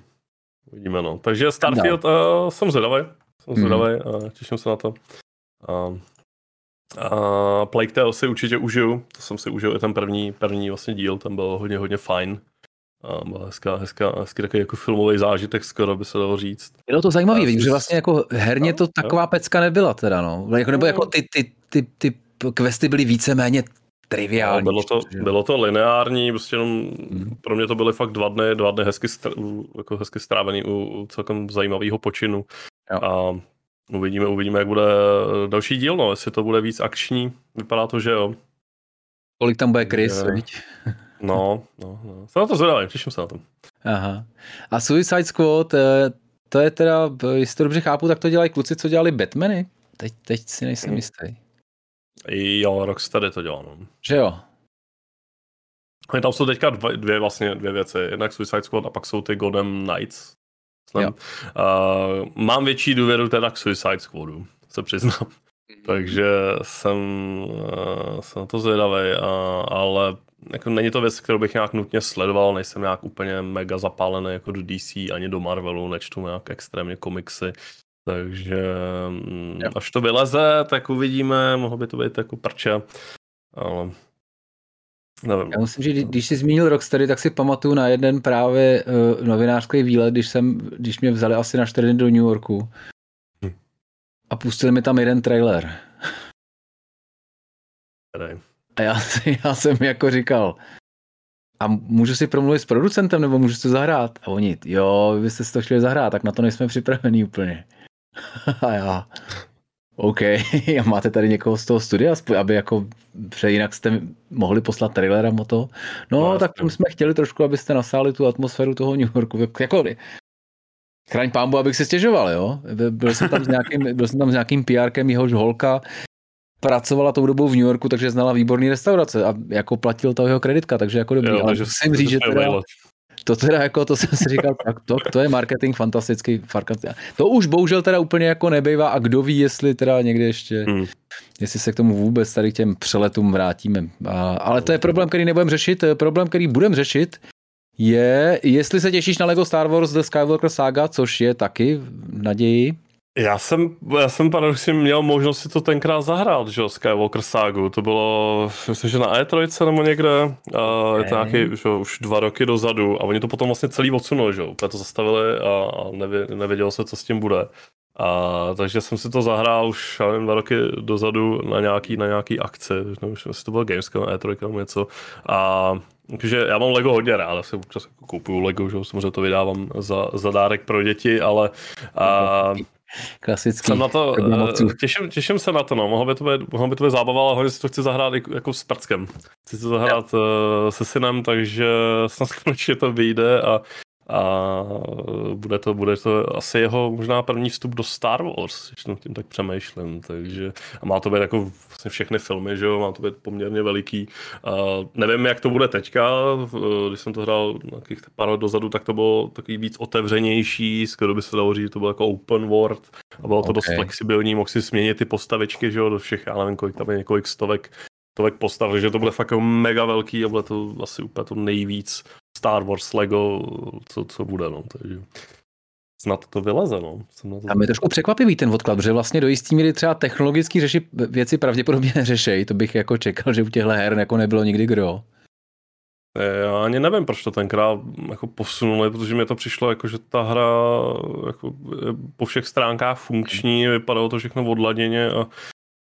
uvidíme, no. Takže Starfield no. uh, jsem zvědavý. Jsem hmm. zvědavý hmm. a těším se na to. Uh, A Plague Tale si určitě užiju, to jsem si užil i ten první, první vlastně díl, ten byl hodně, hodně fajn. A byla hezká, hezká, hezký takový jako filmový zážitek, skoro by se dalo říct. Bylo to zajímavé, vím, že vlastně jako herně to taková pecka nebyla teda, no. Jako, nebo jako ty, ty, ty, ty questy byly víceméně triviální. No, bylo, to, bylo to lineární, prostě jenom hmm. pro mě to byly fakt dva dny, dva dny hezky, jako hezky strávený u, u celkem zajímavého počinu. Jo. A uvidíme, uvidíme, jak bude další díl, no, jestli to bude víc akční, vypadá to, že jo. Kolik tam bude Chris, je... No, no, no. Jsem na to zvědavý, těším se na to. Aha. A Suicide Squad, eh, to je teda, jestli to dobře chápu, tak to dělají kluci, co dělali Batmany? Teď, teď si nejsem mm. jistý. Jo, Rocksteady to dělá, no. Že jo? Tam jsou teďka dvě, dvě, vlastně dvě věci. Jednak Suicide Squad a pak jsou ty Golden Knights. Uh, mám větší důvěru teda k Suicide Squadu, se přiznám. Mm. Takže jsem, uh, jsem na to zvědavý, uh, ale jako není to věc, kterou bych nějak nutně sledoval, nejsem nějak úplně mega zapálený jako do DC ani do Marvelu, nečtu nějak extrémně komiksy, takže mm, jo. až to vyleze, tak uvidíme, mohlo by to být jako prče, ale nevím. Já musím, že když jsi zmínil Rocksteady, tak si pamatuju na jeden právě uh, novinářský výlet, když, jsem, když mě vzali asi na 4 dny do New Yorku hm. a pustili mi tam jeden trailer. A já, [laughs] já jsem jako říkal, a můžu si promluvit s producentem, nebo můžu si to zahrát? A oni, jo, vy byste si to chtěli zahrát, tak na to nejsme připraveni úplně. [laughs] a já, OK, [laughs] a máte tady někoho z toho studia, aby jako jinak jste mohli poslat trailer a to. No, no tak jsme chtěli trošku, abyste nasáli tu atmosféru toho New Yorku. Jako, chraň pámbu, abych se stěžoval, jo. Byl jsem tam s nějakým, byl jsem tam s nějakým PRkem, jehož holka pracovala tou dobou v New Yorku, takže znala výborný restaurace a jako platil to jeho kreditka, takže jako dobrý. Jo, ale musím říct, že teda, to teda jako, to jsem si říkal, tak to, to je marketing fantastický, To už bohužel teda úplně jako nebejvá a kdo ví, jestli teda někdy ještě, hmm. jestli se k tomu vůbec tady k těm přeletům vrátíme. A, ale to je problém, který nebudeme řešit. Problém, který budeme řešit, je, jestli se těšíš na LEGO Star Wars The Skywalker Saga, což je taky naději, já jsem, já jsem paradoxně měl možnost si to tenkrát zahrát, že jo, Skywalker Sagu, to bylo, myslím, že na E3 nebo někde, a je to nějaký, že už dva roky dozadu. A oni to potom vlastně celý odsunuli, že jo, to zastavili a, a nevě, nevědělo se, co s tím bude. A, takže jsem si to zahrál už nevím, dva roky dozadu na nějaký, na nějaký akci, nevím, jestli to byl Gamescom, E3 nebo něco. A takže já mám Lego hodně rád, asi občas jako kupuju Lego, že samozřejmě to vydávám za, za dárek pro děti, ale a, Klasický. Jsem na to, uh, těším, těším se na to, no. Mohlo by to být, mohlo by to být zábava, ale hodně si to chci zahrát jako s prckem. Chci to zahrát uh, se synem, takže snad konečně to vyjde a a bude to, bude to asi jeho možná první vstup do Star Wars, když nad tím tak přemýšlím, takže a má to být jako vlastně všechny filmy, že jo, má to být poměrně veliký. A nevím, jak to bude teďka, když jsem to hrál nějakých pár let dozadu, tak to bylo takový víc otevřenější, skoro by se dalo říct, že to bylo jako open world a bylo to okay. dost flexibilní, mohl si změnit ty postavičky, že jo, do všech, já nevím, kolik tam je několik stovek stovek postav, že to bude fakt jako mega velký a bude to asi úplně to nejvíc Star Wars Lego, co, co bude, no, takže snad to vyleze, no. Jsem na to... A mě trošku překvapivý ten odklad, protože vlastně do jistý míry třeba technologicky řeši, věci pravděpodobně [laughs] neřešejí, to bych jako čekal, že u těchto her jako nebylo nikdy kdo. Já ani nevím, proč to tenkrát jako posunuli, protože mi to přišlo jako, že ta hra jako po všech stránkách funkční, vypadalo to všechno odladěně a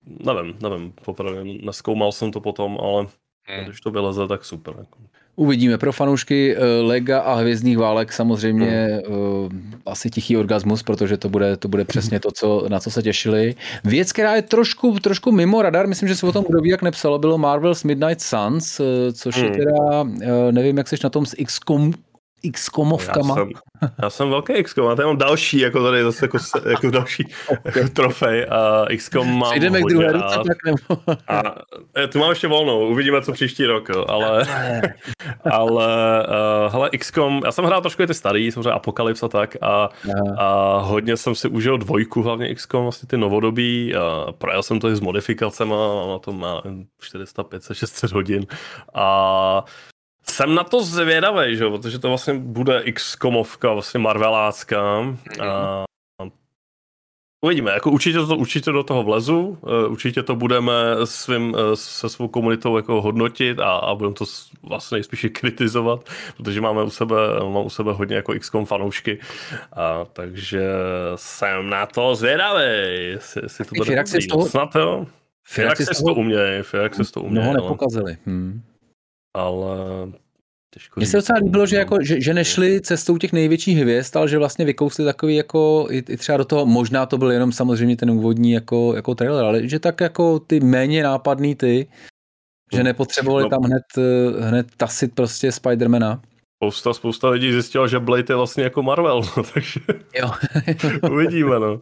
nevím, nevím, popravdě, neskoumal jsem to potom, ale hmm. když to vyleze, tak super. Jako. Uvidíme pro fanoušky eh, Lega a Hvězdných válek samozřejmě hmm. uh, asi tichý orgasmus, protože to bude, to bude přesně to, co, na co se těšili. Věc, která je trošku, trošku mimo radar, myslím, že se o tom kdo ví, jak nepsalo, bylo Marvel's Midnight Suns, eh, což hmm. je teda, nevím, jak jsi na tom s XCOM X-komovkama. Já jsem, já jsem velký X-kom, a tady mám další, jako tady zase jako, jako další [laughs] jako trofej a X-kom mám Jdeme k druhé ruce, tak nebo... a, e, tu mám ještě volnou, uvidíme, co příští rok, ale, [laughs] ale uh, hele, XCOM, já jsem hrál trošku ty starý, samozřejmě Apocalypse a tak a, a hodně jsem si užil dvojku, hlavně XCOM, vlastně ty novodobí, a projel jsem to i s modifikacemi, na to má 400, 500, 600 hodin a jsem na to zvědavý, že? protože to vlastně bude X-komovka, vlastně Marvelácká. Mm-hmm. A Uvidíme, jako určitě, to, určitě do toho vlezu, eh, určitě to budeme svým, eh, se svou komunitou jako hodnotit a, a budeme to vlastně nejspíše kritizovat, protože máme u sebe, máme u sebe hodně jako XCOM fanoušky, a, takže jsem na to zvědavý, jestli, jestli to bude dobrý. Toho... Snad jo. Firaxis to umějí, Firaxis to umějí. Mnoho nepokazili. Hmm. Ale Těžko Mně se docela líbilo, že, jako, že, že, nešli cestou těch největších hvězd, ale že vlastně vykousli takový jako, i, i třeba do toho, možná to byl jenom samozřejmě ten úvodní jako, jako trailer, ale že tak jako ty méně nápadný ty, že no, nepotřebovali no. tam hned, hned tasit prostě Spidermana. Spousta, spousta lidí zjistila, že Blade je vlastně jako Marvel, no, [laughs] takže jo. [laughs] uvidíme. No. Uh,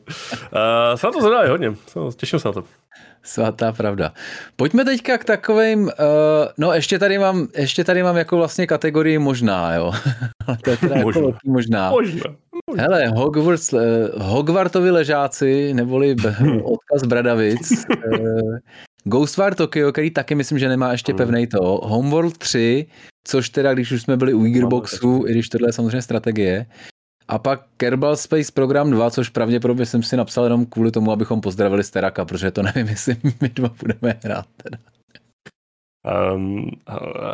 se na to zadají hodně, těším se na to. Svatá pravda. Pojďme teďka k takovým, uh, no ještě tady mám, ještě tady mám jako vlastně kategorii možná, jo. [laughs] to je teda možná. jako možná. možná. Hele, Hogwarts, uh, Hogwartovi ležáci, neboli [laughs] odkaz Bradavic, uh, Ghostwire Tokyo, který taky myslím, že nemá ještě hmm. pevnej to, Homeworld 3, což teda, když už jsme byli u Gearboxu, i když tohle je samozřejmě strategie, a pak Kerbal Space Program 2, což pravděpodobně jsem si napsal jenom kvůli tomu, abychom pozdravili Steraka, protože to nevím, [laughs] jestli my dva budeme hrát. Teda. Um,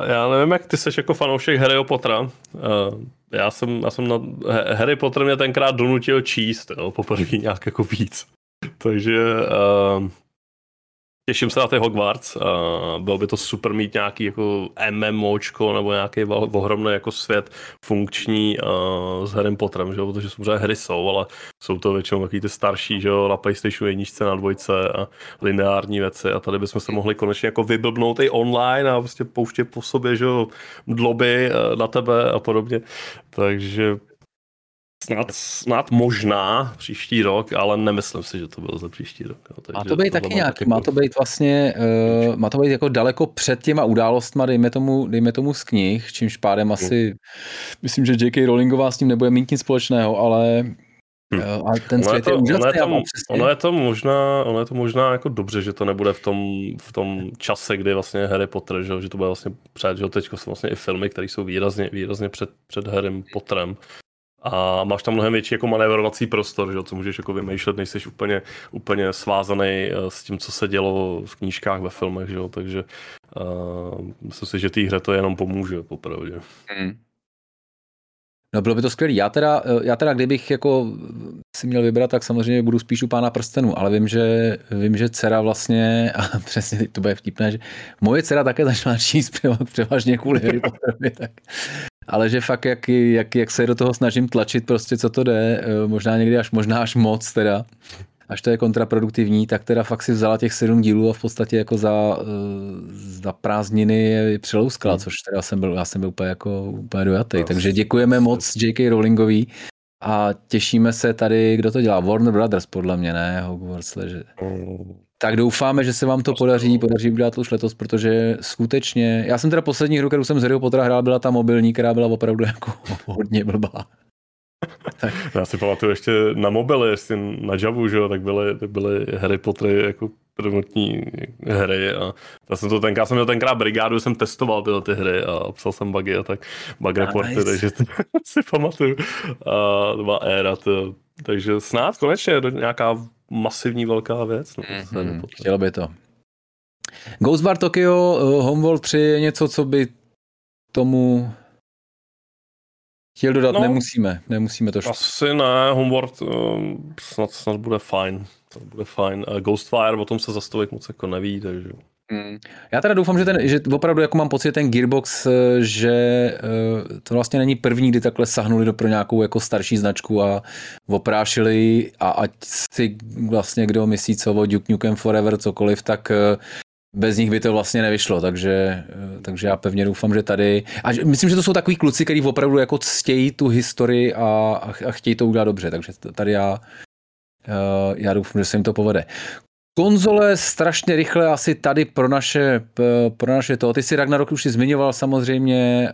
já nevím, jak ty jsi jako fanoušek Harryho Pottera. Uh, já jsem, já jsem na, Harry Potter mě tenkrát donutil číst, jo, poprvé nějak jako víc. [laughs] Takže uh, Těším se na ty Hogwarts. Bylo by to super mít nějaký jako MMOčko nebo nějaký ohromný jako svět funkční s Harry Potterem, že? protože samozřejmě hry jsou, ale jsou to většinou takový ty starší, že jo? na PlayStationu jedničce, na dvojce a lineární věci a tady bychom se mohli konečně jako vyblbnout i online a prostě pouštět po sobě, že jo, dloby na tebe a podobně. Takže Snad, snad možná příští rok, ale nemyslím si, že to bylo za příští rok. No, má to být taky nějaký, má to být vlastně, uh, má to být jako daleko před těma událostma, dejme tomu, dejme tomu z knih, čímž pádem asi, myslím, že J.K. Rowlingová s tím nebude mít nic společného, ale Hmm. a ten svět ono je, to, úžasný. Ono je, to, ono je to možná, ono je to možná jako dobře, že to nebude v tom, v tom čase, kdy vlastně Harry Potter, že, že to bude vlastně před, že teď jsou vlastně i filmy, které jsou výrazně, výrazně před, před Harrym Potterem a máš tam mnohem větší jako manévrovací prostor, že, co můžeš jako vymýšlet, nejsi úplně, úplně svázaný eh, s tím, co se dělo v knížkách, ve filmech, že, takže uh, myslím si, že té hře to jenom pomůže, popravdě. Hmm. No bylo by to skvělé. Já teda, eh, já teda, kdybych jako si měl vybrat, tak samozřejmě budu spíš u pána prstenů, ale vím, že, vím, že dcera vlastně, a [laughs] přesně teď to bude vtipné, že moje dcera také začala číst [laughs] převážně kvůli Harry Potterovi, tak ale že fakt jak, jak, jak se do toho snažím tlačit prostě, co to jde, eh, možná někdy až, možná až moc teda, až to je kontraproduktivní, tak teda fakt si vzala těch sedm dílů a v podstatě jako za, eh, za prázdniny je přelouskala, hmm. což teda jsem byl, já jsem byl úplně jako úplně dojatý. Takže děkujeme moc J.K. Rowlingový a těšíme se tady, kdo to dělá, Warner Brothers podle mě, ne? Hogwarts Leže. Tak doufáme, že se vám to podaří, podaří udělat už letos, protože skutečně, já jsem teda poslední hru, kterou jsem z Harry Pottera hrál, byla ta mobilní, která byla opravdu jako [laughs] hodně blbá. tak. [laughs] Já si pamatuju ještě na mobily, jestli na Javu, že jo, tak byly, byly Harry Pottery jako prvotní hry a já jsem to tenkrát, jsem měl tenkrát brigádu, jsem testoval tyhle ty hry a psal jsem bugy a tak bug nice. reporty, takže [laughs] si pamatuju. A to byla éra, to, takže snad konečně nějaká masivní velká věc. No, mm-hmm. Chtělo by to. Ghostbar Tokyo uh, Homeworld 3 je něco, co by tomu chtěl dodat, no, nemusíme, nemusíme to. Asi ne, Homeworld uh, snad, snad bude fajn, to bude fajn. Ghostfire o tom se za moc jako neví, takže Hmm. Já teda doufám, že, ten, že opravdu jako mám pocit ten Gearbox, eh, že eh, to vlastně není první, kdy takhle sahnuli do pro nějakou jako starší značku a oprášili a ať si vlastně kdo myslí co o Duke Nukem Forever, cokoliv, tak eh, bez nich by to vlastně nevyšlo, takže, takže já pevně doufám, že tady, a myslím, že to jsou takový kluci, kteří opravdu jako ctějí tu historii a, a chtějí to udělat dobře, takže tady já, já doufám, že se jim to povede. Konzole strašně rychle asi tady pro naše, pro naše to. Ty si Ragnarok už si zmiňoval samozřejmě,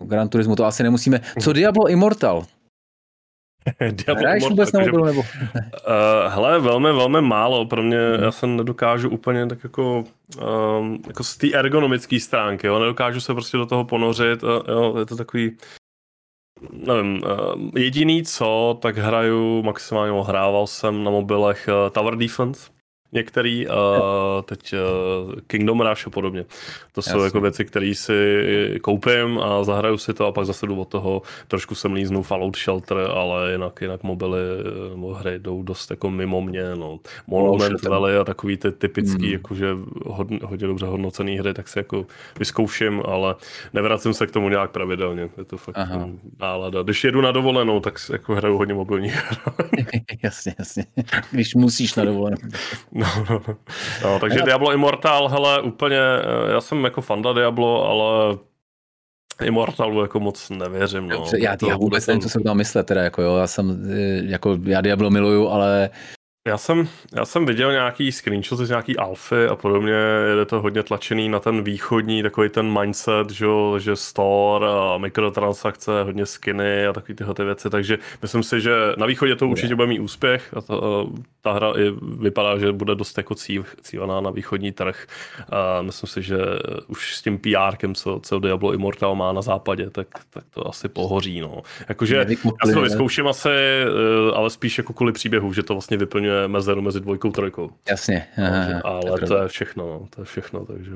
uh, Gran Turismo to asi nemusíme. Co Diablo Immortal? [laughs] Diablo Hraješ Immortal, vůbec nebo? uh, [laughs] hele, velmi, velmi málo. Pro mě, hmm. já se nedokážu úplně tak jako, um, jako z té ergonomické stránky, jo. nedokážu se prostě do toho ponořit. Uh, jo, je to takový, nevím, uh, jediný co, tak hraju maximálně, hrával jsem na mobilech uh, Tower Defense, některý, uh, teď uh, Kingdom Rush a podobně. To jsou Jasně. jako věci, které si koupím a zahraju si to a pak zase jdu od toho, trošku jsem líznu Fallout Shelter, ale jinak, jinak mobily nebo hry jdou dost jako mimo mě, no. Monument Valley a takový ty typický, mm. jakože hodně, hodně dobře hodnocený hry, tak si jako vyzkouším, ale nevracím se k tomu nějak pravidelně, je to fakt Aha. nálada. Když jedu na dovolenou, tak jako hraju hodně mobilní [laughs] jasně, jasně. Když musíš na dovolenou. [laughs] No, no, no. takže Diablo Immortal, hele, úplně, eh, já jsem jako fanda Diablo, ale Immortalu jako moc nevěřím. No. Já, já vůbec nevím, co jsem tam myslet, teda jako jo, já jsem, eh, jako já Diablo miluju, ale já jsem, já jsem viděl nějaký screenshoty z nějaký alfy a podobně, je to hodně tlačený na ten východní, takový ten mindset, že, že store a mikrotransakce, hodně skiny a takové tyhle ty věci, takže myslím si, že na východě to určitě bude mít úspěch a ta, ta hra i vypadá, že bude dost jako cív, cívaná na východní trh. A myslím si, že už s tím PR, co, co Diablo Immortal má na západě, tak, tak to asi pohoří. No. Jakože já si to vyzkouším asi, eh, ale spíš jako kvůli příběhu, že to vlastně vyplňuje mezeru mezi dvojkou a trojkou. Jasně. Aha, ale to, to je všechno, no, to je všechno, takže...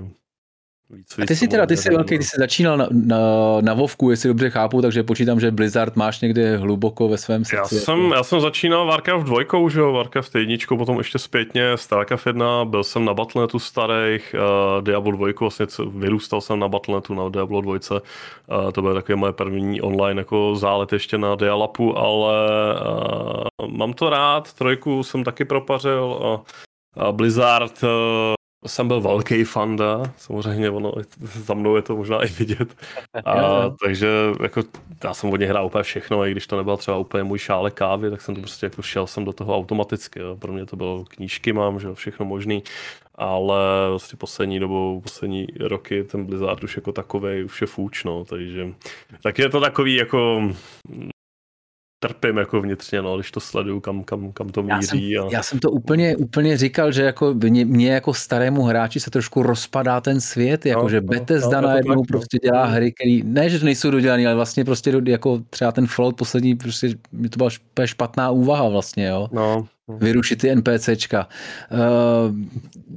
Víc, a ty jsi teda, ty jsi velký, ty jsi začínal na, na, na Vovku, jestli dobře chápu, takže počítám, že Blizzard máš někde hluboko ve svém srdci. Já jsem, já jsem začínal Warcraft 2, že jo, Warcraft 1, potom ještě zpětně Starcraft 1, byl jsem na Battle.netu starých, uh, Diablo 2, vlastně vyrůstal jsem na Battle.netu na Diablo 2, uh, to byly takové moje první online jako zálet ještě na Dialapu, ale uh, mám to rád, trojku jsem taky propařil a, a Blizzard uh, jsem byl velký fanda, samozřejmě ono, za mnou je to možná i vidět. A, takže jako, já jsem od něj hrál úplně všechno, i když to nebyl třeba úplně můj šále kávy, tak jsem to prostě jako šel jsem do toho automaticky. Jo. Pro mě to bylo knížky mám, že všechno možný, ale vlastně poslední dobou, poslední roky ten Blizzard už jako takový už je fůč, no, takže tak je to takový jako trpím jako vnitřně, no, když to sleduju, kam, kam, kam to míří. Já jsem, a... já jsem to úplně, úplně říkal, že jako mě, mě, jako starému hráči se trošku rozpadá ten svět, jako no, že no, Bethesda no, najednou no. prostě dělá hry, který, ne, že to nejsou dodělané, ale vlastně prostě jako třeba ten Fallout poslední, prostě mi to byla špatná úvaha vlastně, jo. No, vyrušit ty NPCčka. Uh,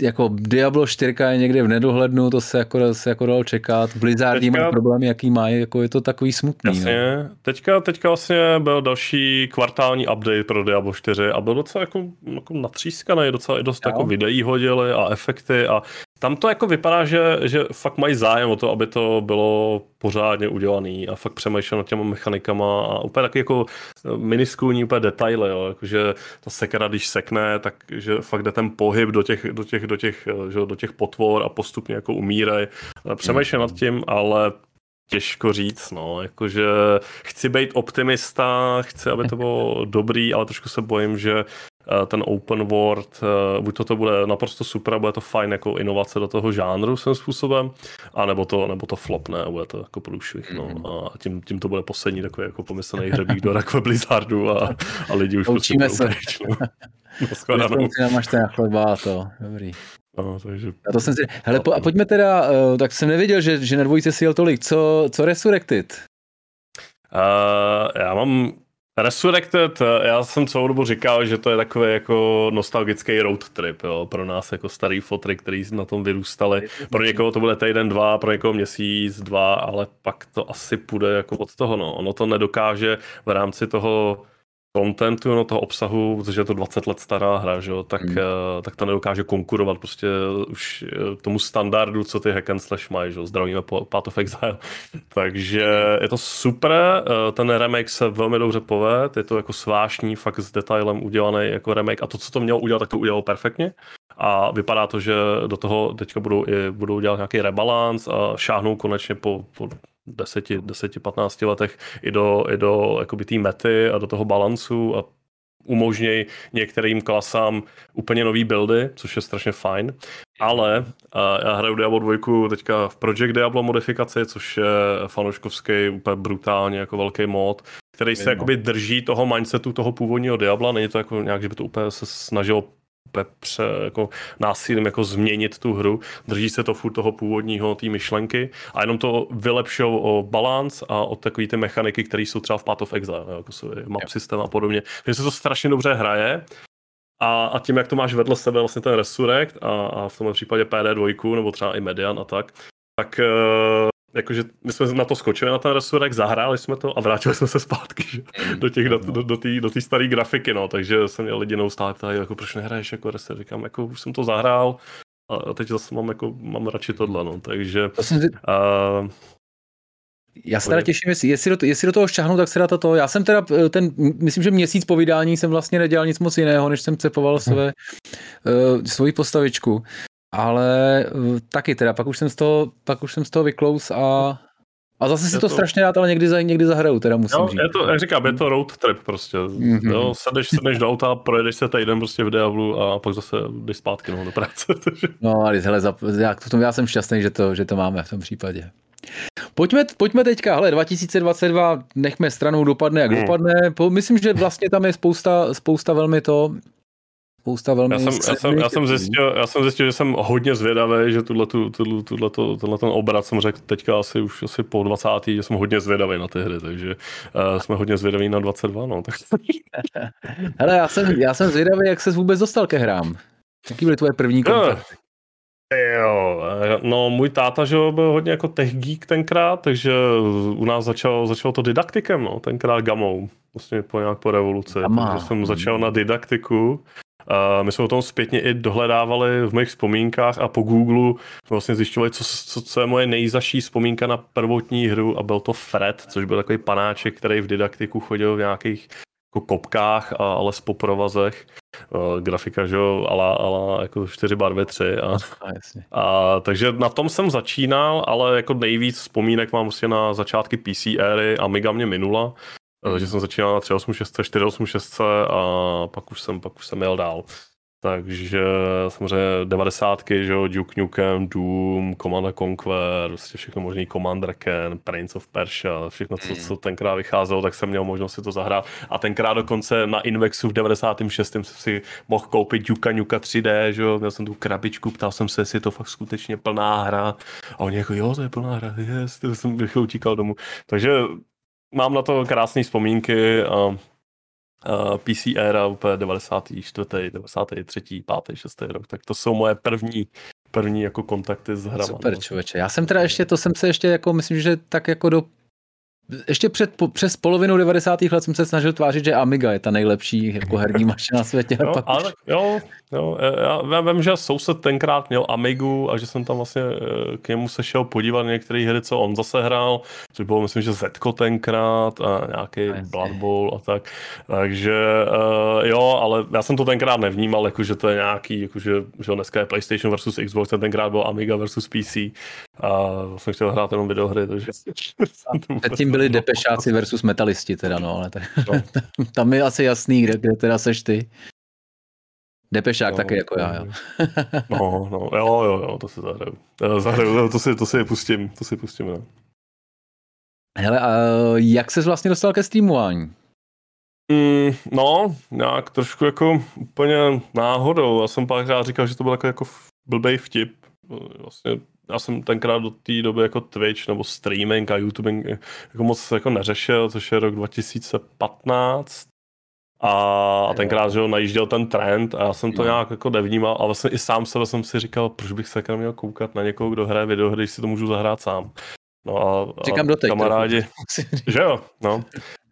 jako Diablo 4 je někde v nedohlednu, to se jako, se jako dalo čekat. Blizzard teďka, má problémy, jaký mají, jako je to takový smutný. Jasně, no. teďka, teďka vlastně byl další kvartální update pro Diablo 4 a byl docela jako, jako natřískaný, docela i dost jo. jako videí hodili a efekty a tam to jako vypadá, že, že fakt mají zájem o to, aby to bylo pořádně udělaný a fakt přemýšlel nad těma mechanikama a úplně taky jako miniskulní úplně detaily, jo, jakože ta sekera, když sekne, tak že fakt jde ten pohyb do těch, do těch, do těch, že, do těch potvor a postupně jako umírají. Přemýšlel nad tím, ale těžko říct, no, jakože chci být optimista, chci, aby to bylo dobrý, ale trošku se bojím, že Eh, ten open world, eh, buď to, to bude naprosto super, bude to fajn jako inovace do toho žánru svým způsobem, a nebo to, nebo to flopne, bude to jako průšvih, no. Mm. A tím, tím to bude poslední takový jako pomyslný hřebík do rakve Blizzardu a, a lidi už prostě Učíme se. Pryč, no. no máš ten chleba a to, dobrý. No, takže... A to jsem si... Hele, po, a pojďme teda, uh, tak jsem nevěděl, že, že na dvojice si jel tolik. Co, co Resurrected? Uh, já mám Resurrected, já jsem celou dobu říkal, že to je takový jako nostalgický road trip jo, pro nás jako starý fotry, který na tom vyrůstali. Pro někoho to bude týden, dva, pro někoho měsíc, dva, ale pak to asi půjde jako od toho. No. Ono to nedokáže v rámci toho contentu, no toho obsahu, protože je to 20 let stará hra, že jo, tak, hmm. uh, tak to nedokáže konkurovat prostě už uh, tomu standardu, co ty hack and slash mají, že jo, zdravíme po Path of Exile. [laughs] Takže je to super, ten remake se velmi dobře poved, je to jako svášní, fakt s detailem udělaný jako remake a to, co to mělo udělat, tak to udělalo perfektně. A vypadá to, že do toho teďka budou, i, budou dělat nějaký rebalance a šáhnou konečně po, po 10, 10 15 letech i do, i do jakoby té mety a do toho balancu a umožnějí některým klasám úplně nový buildy, což je strašně fajn. Ale já hraju Diablo 2 teďka v Project Diablo modifikaci, což je fanouškovský úplně brutálně jako velký mod, který se jakoby drží toho mindsetu toho původního Diabla, není to jako nějak, že by to úplně se snažilo pře, jako násilím jako změnit tu hru. Drží se to furt toho původního, té myšlenky a jenom to vylepšou o balans a o takové ty mechaniky, které jsou třeba v Path of Exile, jako jsou map systém a podobně. Takže se to strašně dobře hraje a, a tím, jak to máš vedle sebe vlastně ten Resurrect a, a v tomhle případě PD2 nebo třeba i Median a tak, tak uh, jakože my jsme na to skočili na ten Resurrect, zahráli jsme to a vrátili jsme se zpátky že? Mm. do těch, do, do, do té do staré grafiky, no, takže jsem měl lidi neustále ptali, jako proč nehraješ jako Resurrect, říkám, jako už jsem to zahrál a teď zase mám, jako, mám radši tohle, no, takže... To jsem... Uh, já se teda těším, jestli, jestli, do, jestli do toho šťahnu, tak se dá to. Já jsem teda eh, ten, myslím, že měsíc po vydání jsem vlastně nedělal nic moc jiného, než jsem cepoval hm. své, uh, svoji postavičku. Ale uh, taky teda, pak už jsem z toho, pak už jsem z toho vyklous a a zase si to, to strašně rád, ale někdy, za, někdy zahraju, teda musím jo, říct. Je to, jak říkám, je to road trip prostě. Mm-hmm. Jo, sedeš, sedeš do auta, projedeš se týden prostě v Diablu a pak zase jdeš zpátky no, do práce. [laughs] no, ale hele, za, já, tom já jsem šťastný, že to, že to máme v tom případě. Pojďme, pojďme teďka, hele, 2022 nechme stranou, dopadne jak hmm. dopadne. Myslím, že vlastně tam je spousta, spousta velmi to, spousta velmi... Já jsem, já jsem, já jsem, zjistil, já jsem zjistil, že jsem hodně zvědavý, že tuhle, tuhle, tuhle, tuhle ten obrat jsem řekl teďka asi už asi po 20. že jsem hodně zvědavý na ty hry, takže uh, jsme hodně zvědaví na 22, no. Tak... [laughs] Hele, já jsem, já jsem zvědavý, jak se vůbec dostal ke hrám. Jaký byly tvoje první kontakty? Jo, no můj táta, že byl hodně jako tech geek tenkrát, takže u nás začal, začalo to didaktikem, no, tenkrát gamou, vlastně po nějak po revoluci, Gama. takže jsem začal na didaktiku. A my jsme o tom zpětně i dohledávali v mých vzpomínkách a po Google vlastně zjišťovali, co, co, co je moje nejzaší vzpomínka na prvotní hru a byl to Fred, což byl takový panáček, který v didaktiku chodil v nějakých jako kopkách, a, ale s poprovazech. Uh, grafika, že jo, ala, ala jako čtyři barvy, tři. A, a, jasně. a, takže na tom jsem začínal, ale jako nejvíc vzpomínek mám prostě na začátky PC éry, Amiga mě minula, mm. že jsem začínal na 386, 486 a pak už jsem, pak už jsem jel dál. Takže samozřejmě devadesátky, že jo, Duke Nukem, Doom, Command Conquer, prostě všechno možný Commander Ken, Prince of Persia, všechno, co, co tenkrát vycházelo, tak jsem měl možnost si to zahrát. A tenkrát dokonce na Invexu v 96. jsem si mohl koupit Duke Nuka 3D, že jo, měl jsem tu krabičku, ptal jsem se, jestli je to fakt skutečně plná hra. A oni jako, jo, to je plná hra, yes, [laughs] to jsem utíkal domů. Takže mám na to krásné vzpomínky a uh, PC era úplně 94., 93., 5., 6. rok, tak to jsou moje první první jako kontakty s hrama. Super no. člověče. Já jsem teda ještě, to jsem se ještě jako, myslím, že tak jako do ještě před, po, přes polovinu 90. let jsem se snažil tvářit, že Amiga je ta nejlepší jako herní mašina na světě. jo, pak ale, jo, jo, já, já vím, že soused tenkrát měl Amigu a že jsem tam vlastně eh, k němu se šel podívat některé hry, co on zase hrál, což bylo myslím, že Zetko tenkrát a nějaký Asi. Blood Bowl a tak. Takže uh, jo, ale já jsem to tenkrát nevnímal, jako že to je nějaký, jako že, že dneska je PlayStation versus Xbox, ten tenkrát byl Amiga versus PC a jsem chtěl hrát jenom videohry, takže... Předtím byli depešáci versus metalisti teda, no, ale tak, no. [laughs] tam je asi jasný, kde, kde teda seš ty. Depešák no, taky jako já, jo. no, no, jo, jo, jo, to si zahraju. zahraju to, si, to si pustím, to si pustím, no. Hele, a jak ses vlastně dostal ke streamování? Mm, no, nějak trošku jako úplně náhodou. Já jsem párkrát říkal, že to byl jako, jako blbej vtip. Vlastně já jsem tenkrát do té doby jako Twitch nebo streaming a YouTube jako moc jako neřešil, což je rok 2015. A, a tenkrát, že ho najížděl ten trend a já jsem to no. nějak jako nevnímal a vlastně i sám sebe jsem si říkal, proč bych se jako měl koukat na někoho, kdo hraje videohry, když si to můžu zahrát sám. No a, a Říkám doteď, kamarádi, [laughs] že jo, no.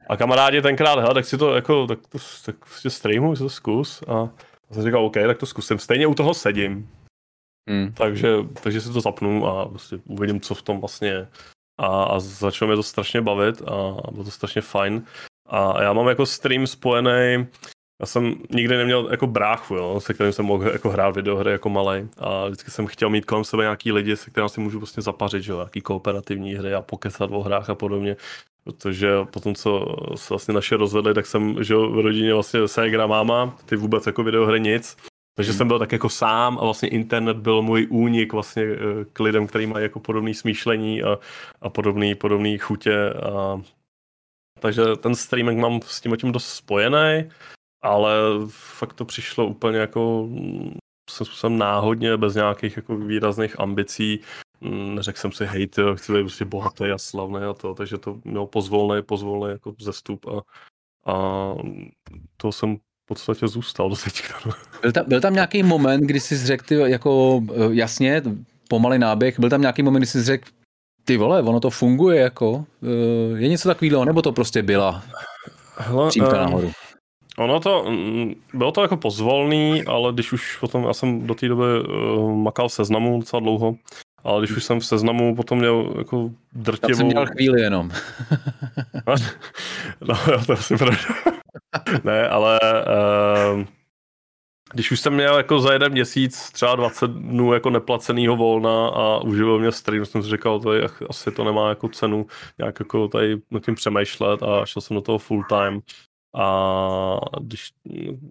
A kamarádi tenkrát, hele, tak si to jako, tak to, tak si streamuj, si to zkus a, a jsem říkal, OK, tak to zkusím. Stejně u toho sedím, Hmm. Takže, takže si to zapnu a prostě uvidím, co v tom vlastně je. A, a začalo mě to strašně bavit a bylo to strašně fajn. A já mám jako stream spojený, já jsem nikdy neměl jako bráchu, jo, se kterým jsem mohl jako hrát videohry jako malý. A vždycky jsem chtěl mít kolem sebe nějaký lidi, se kterými si můžu vlastně zapařit, jo, nějaký kooperativní hry a pokecat o hrách a podobně. Protože potom, co se vlastně naše rozvedli, tak jsem, jo, v rodině vlastně ségra máma, ty vůbec jako videohry nic. Takže jsem byl tak jako sám a vlastně internet byl můj únik vlastně eh, k lidem, kteří mají jako podobné smýšlení a, a podobný, podobný chutě. A... Takže ten streaming mám s tím tím dost spojený. ale fakt to přišlo úplně jako jsem náhodně, bez nějakých jako výrazných ambicí. Mm, neřekl jsem si, hej, ty, chci být prostě bohatý a slavný a to, takže to mělo pozvolný, pozvolný jako zestup a, a to jsem podstatě zůstal do teďka. No. Byl tam, byl tam nějaký moment, kdy jsi řekl, ty, jako eh, jasně, pomalý náběh, byl tam nějaký moment, kdy jsi řekl, ty vole, ono to funguje, jako, eh, je něco takového, nebo to prostě byla Hele, um, nahoru? Ono to, mm, bylo to jako pozvolný, ale když už potom, já jsem do té doby uh, makal v seznamu docela dlouho, ale když už jsem v seznamu potom měl jako drtivou... Já jsem měl chvíli jenom. [laughs] no, to asi pravda. [laughs] ne, ale uh, když už jsem měl jako za jeden měsíc třeba 20 dnů jako neplacenýho volna a uživil mě stream, jsem si říkal, je, asi to nemá jako cenu nějak jako tady nad tím přemýšlet a šel jsem do toho full time. A když,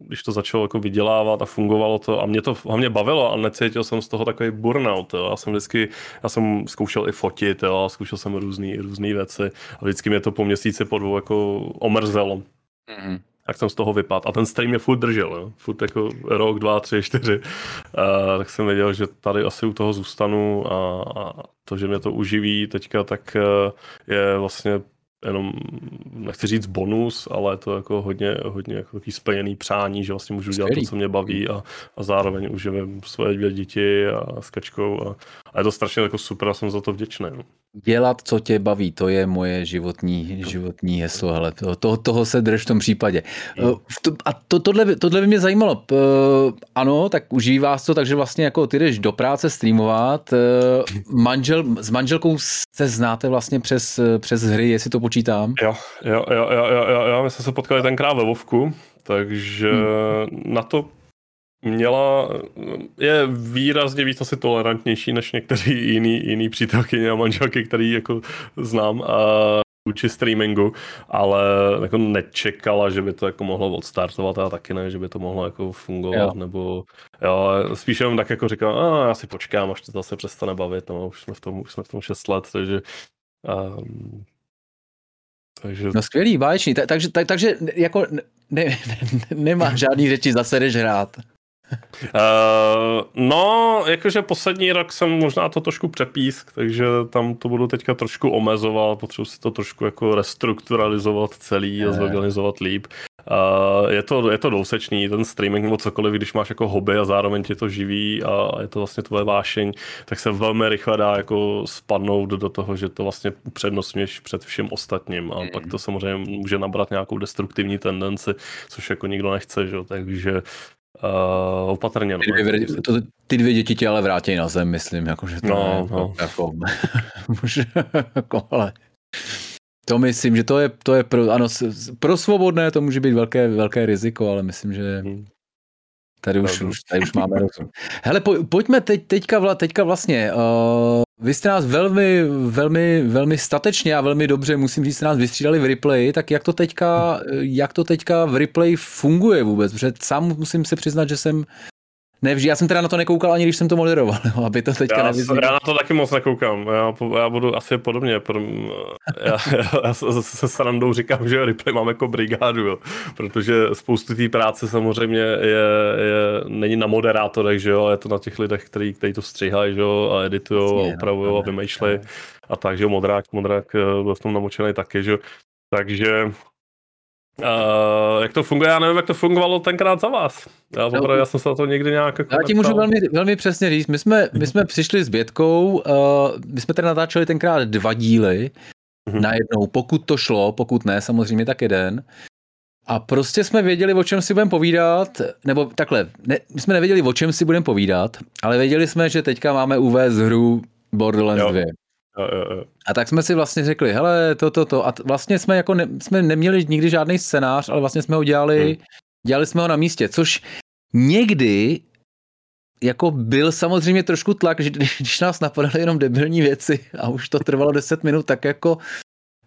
když to začalo jako vydělávat a fungovalo to a mě to hlavně bavilo a necítil jsem z toho takový burnout. Jo. Já jsem vždycky, já jsem zkoušel i fotit, jo, a zkoušel jsem různé různý věci a vždycky mě to po měsíci po dvou jako omrzelo. Mm-hmm tak jsem z toho vypadl. A ten stream mě furt držel, jo. furt jako rok, dva, tři, čtyři. Uh, tak jsem věděl, že tady asi u toho zůstanu a, a to, že mě to uživí teďka, tak uh, je vlastně jenom, nechci říct bonus, ale to jako hodně, hodně jako takový splněný přání, že vlastně můžu dělat to, co mě baví a, a zároveň uživím svoje dvě děti a s kačkou a, a je to strašně jako super a jsem za to vděčný. No. Dělat, co tě baví, to je moje životní, životní heslo, hele, to, to, toho se drž v tom případě. Hmm. A to, tohle, tohle by mě zajímalo. Ano, tak uživí vás to, takže vlastně jako ty jdeš do práce streamovat, manžel, s manželkou se znáte vlastně přes, přes hry, jestli to počítám. Jo, jo, jo, jo, jo, jo, jo. my jsme se potkali tenkrát ve Vovku, takže hmm. na to měla, je výrazně víc asi tolerantnější než někteří jiný, jiný přítelkyně a manželky, který jako znám a vůči streamingu, ale jako nečekala, že by to jako mohlo odstartovat a taky ne, že by to mohlo jako fungovat, jo. nebo jo, spíš jenom tak jako říkám, a já si počkám, až to zase přestane bavit, no, už jsme v tom, už jsme v tom 6 let, takže um, takže... No skvělý, báječný. Ta, takže, ta, takže jako ne, ne, nemá žádný řeči, zase jdeš hrát. Uh, no, jakože poslední rok jsem možná to trošku přepísk, takže tam to budu teďka trošku omezovat, potřebuji si to trošku jako restrukturalizovat celý a zorganizovat líp. Uh, je, to, je to dousečný, ten streaming nebo cokoliv, když máš jako hobby a zároveň tě to živí a je to vlastně tvoje vášeň, tak se velmi rychle dá jako spadnout do toho, že to vlastně upřednostňuješ před všem ostatním a mm. pak to samozřejmě může nabrat nějakou destruktivní tendenci, což jako nikdo nechce, že? takže Uh, opatrně. No. Ty, dvě, to, ty dvě děti tě ale vrátí na zem, myslím, jako, že to no, je, no. jako, [laughs] jako, ale to myslím, že to je, to je pro, ano, pro svobodné to může být velké, velké riziko, ale myslím, že hmm. Tady už, už, tady už máme rozum. [laughs] Hele, po, pojďme teď, teďka, teďka vlastně, uh, vy jste nás velmi, velmi, velmi statečně a velmi dobře, musím říct, jste nás vystřídali v replay, tak jak to teďka, jak to teďka v replay funguje vůbec? Protože sám musím se přiznat, že jsem Nevždy, já jsem teda na to nekoukal ani když jsem to moderoval, aby to teďka já, já na to taky moc nekoukám, já, já budu asi podobně, pro, já, já, [laughs] já se srandou říkám, že replay mám jako brigádu, jo, protože spoustu té práce samozřejmě je, je, není na moderátorech, že jo, je to na těch lidech, kteří, to stříhají, že jo, a editují a no, opravují a vymýšlejí a tak, že jo, modrák, modrák eh, byl v tom namočený taky, že jo, takže Uh, jak to funguje, já nevím, jak to fungovalo tenkrát za vás. Já, no, opravdu, já jsem se na to někdy nějak... Jako já ti můžu velmi, velmi přesně říct. My jsme, my jsme přišli s Bětkou, uh, my jsme tedy natáčeli tenkrát dva díly mm-hmm. najednou, pokud to šlo, pokud ne, samozřejmě tak jeden. A prostě jsme věděli, o čem si budeme povídat, nebo takhle, ne, my jsme nevěděli, o čem si budeme povídat, ale věděli jsme, že teďka máme uvést hru Borderlands jo. 2. A tak jsme si vlastně řekli, hele, to, to, to. A vlastně jsme jako ne, jsme neměli nikdy žádný scénář, ale vlastně jsme ho dělali, hmm. dělali jsme ho na místě, což někdy jako byl samozřejmě trošku tlak, že když nás napadaly jenom debilní věci a už to trvalo 10 minut, tak jako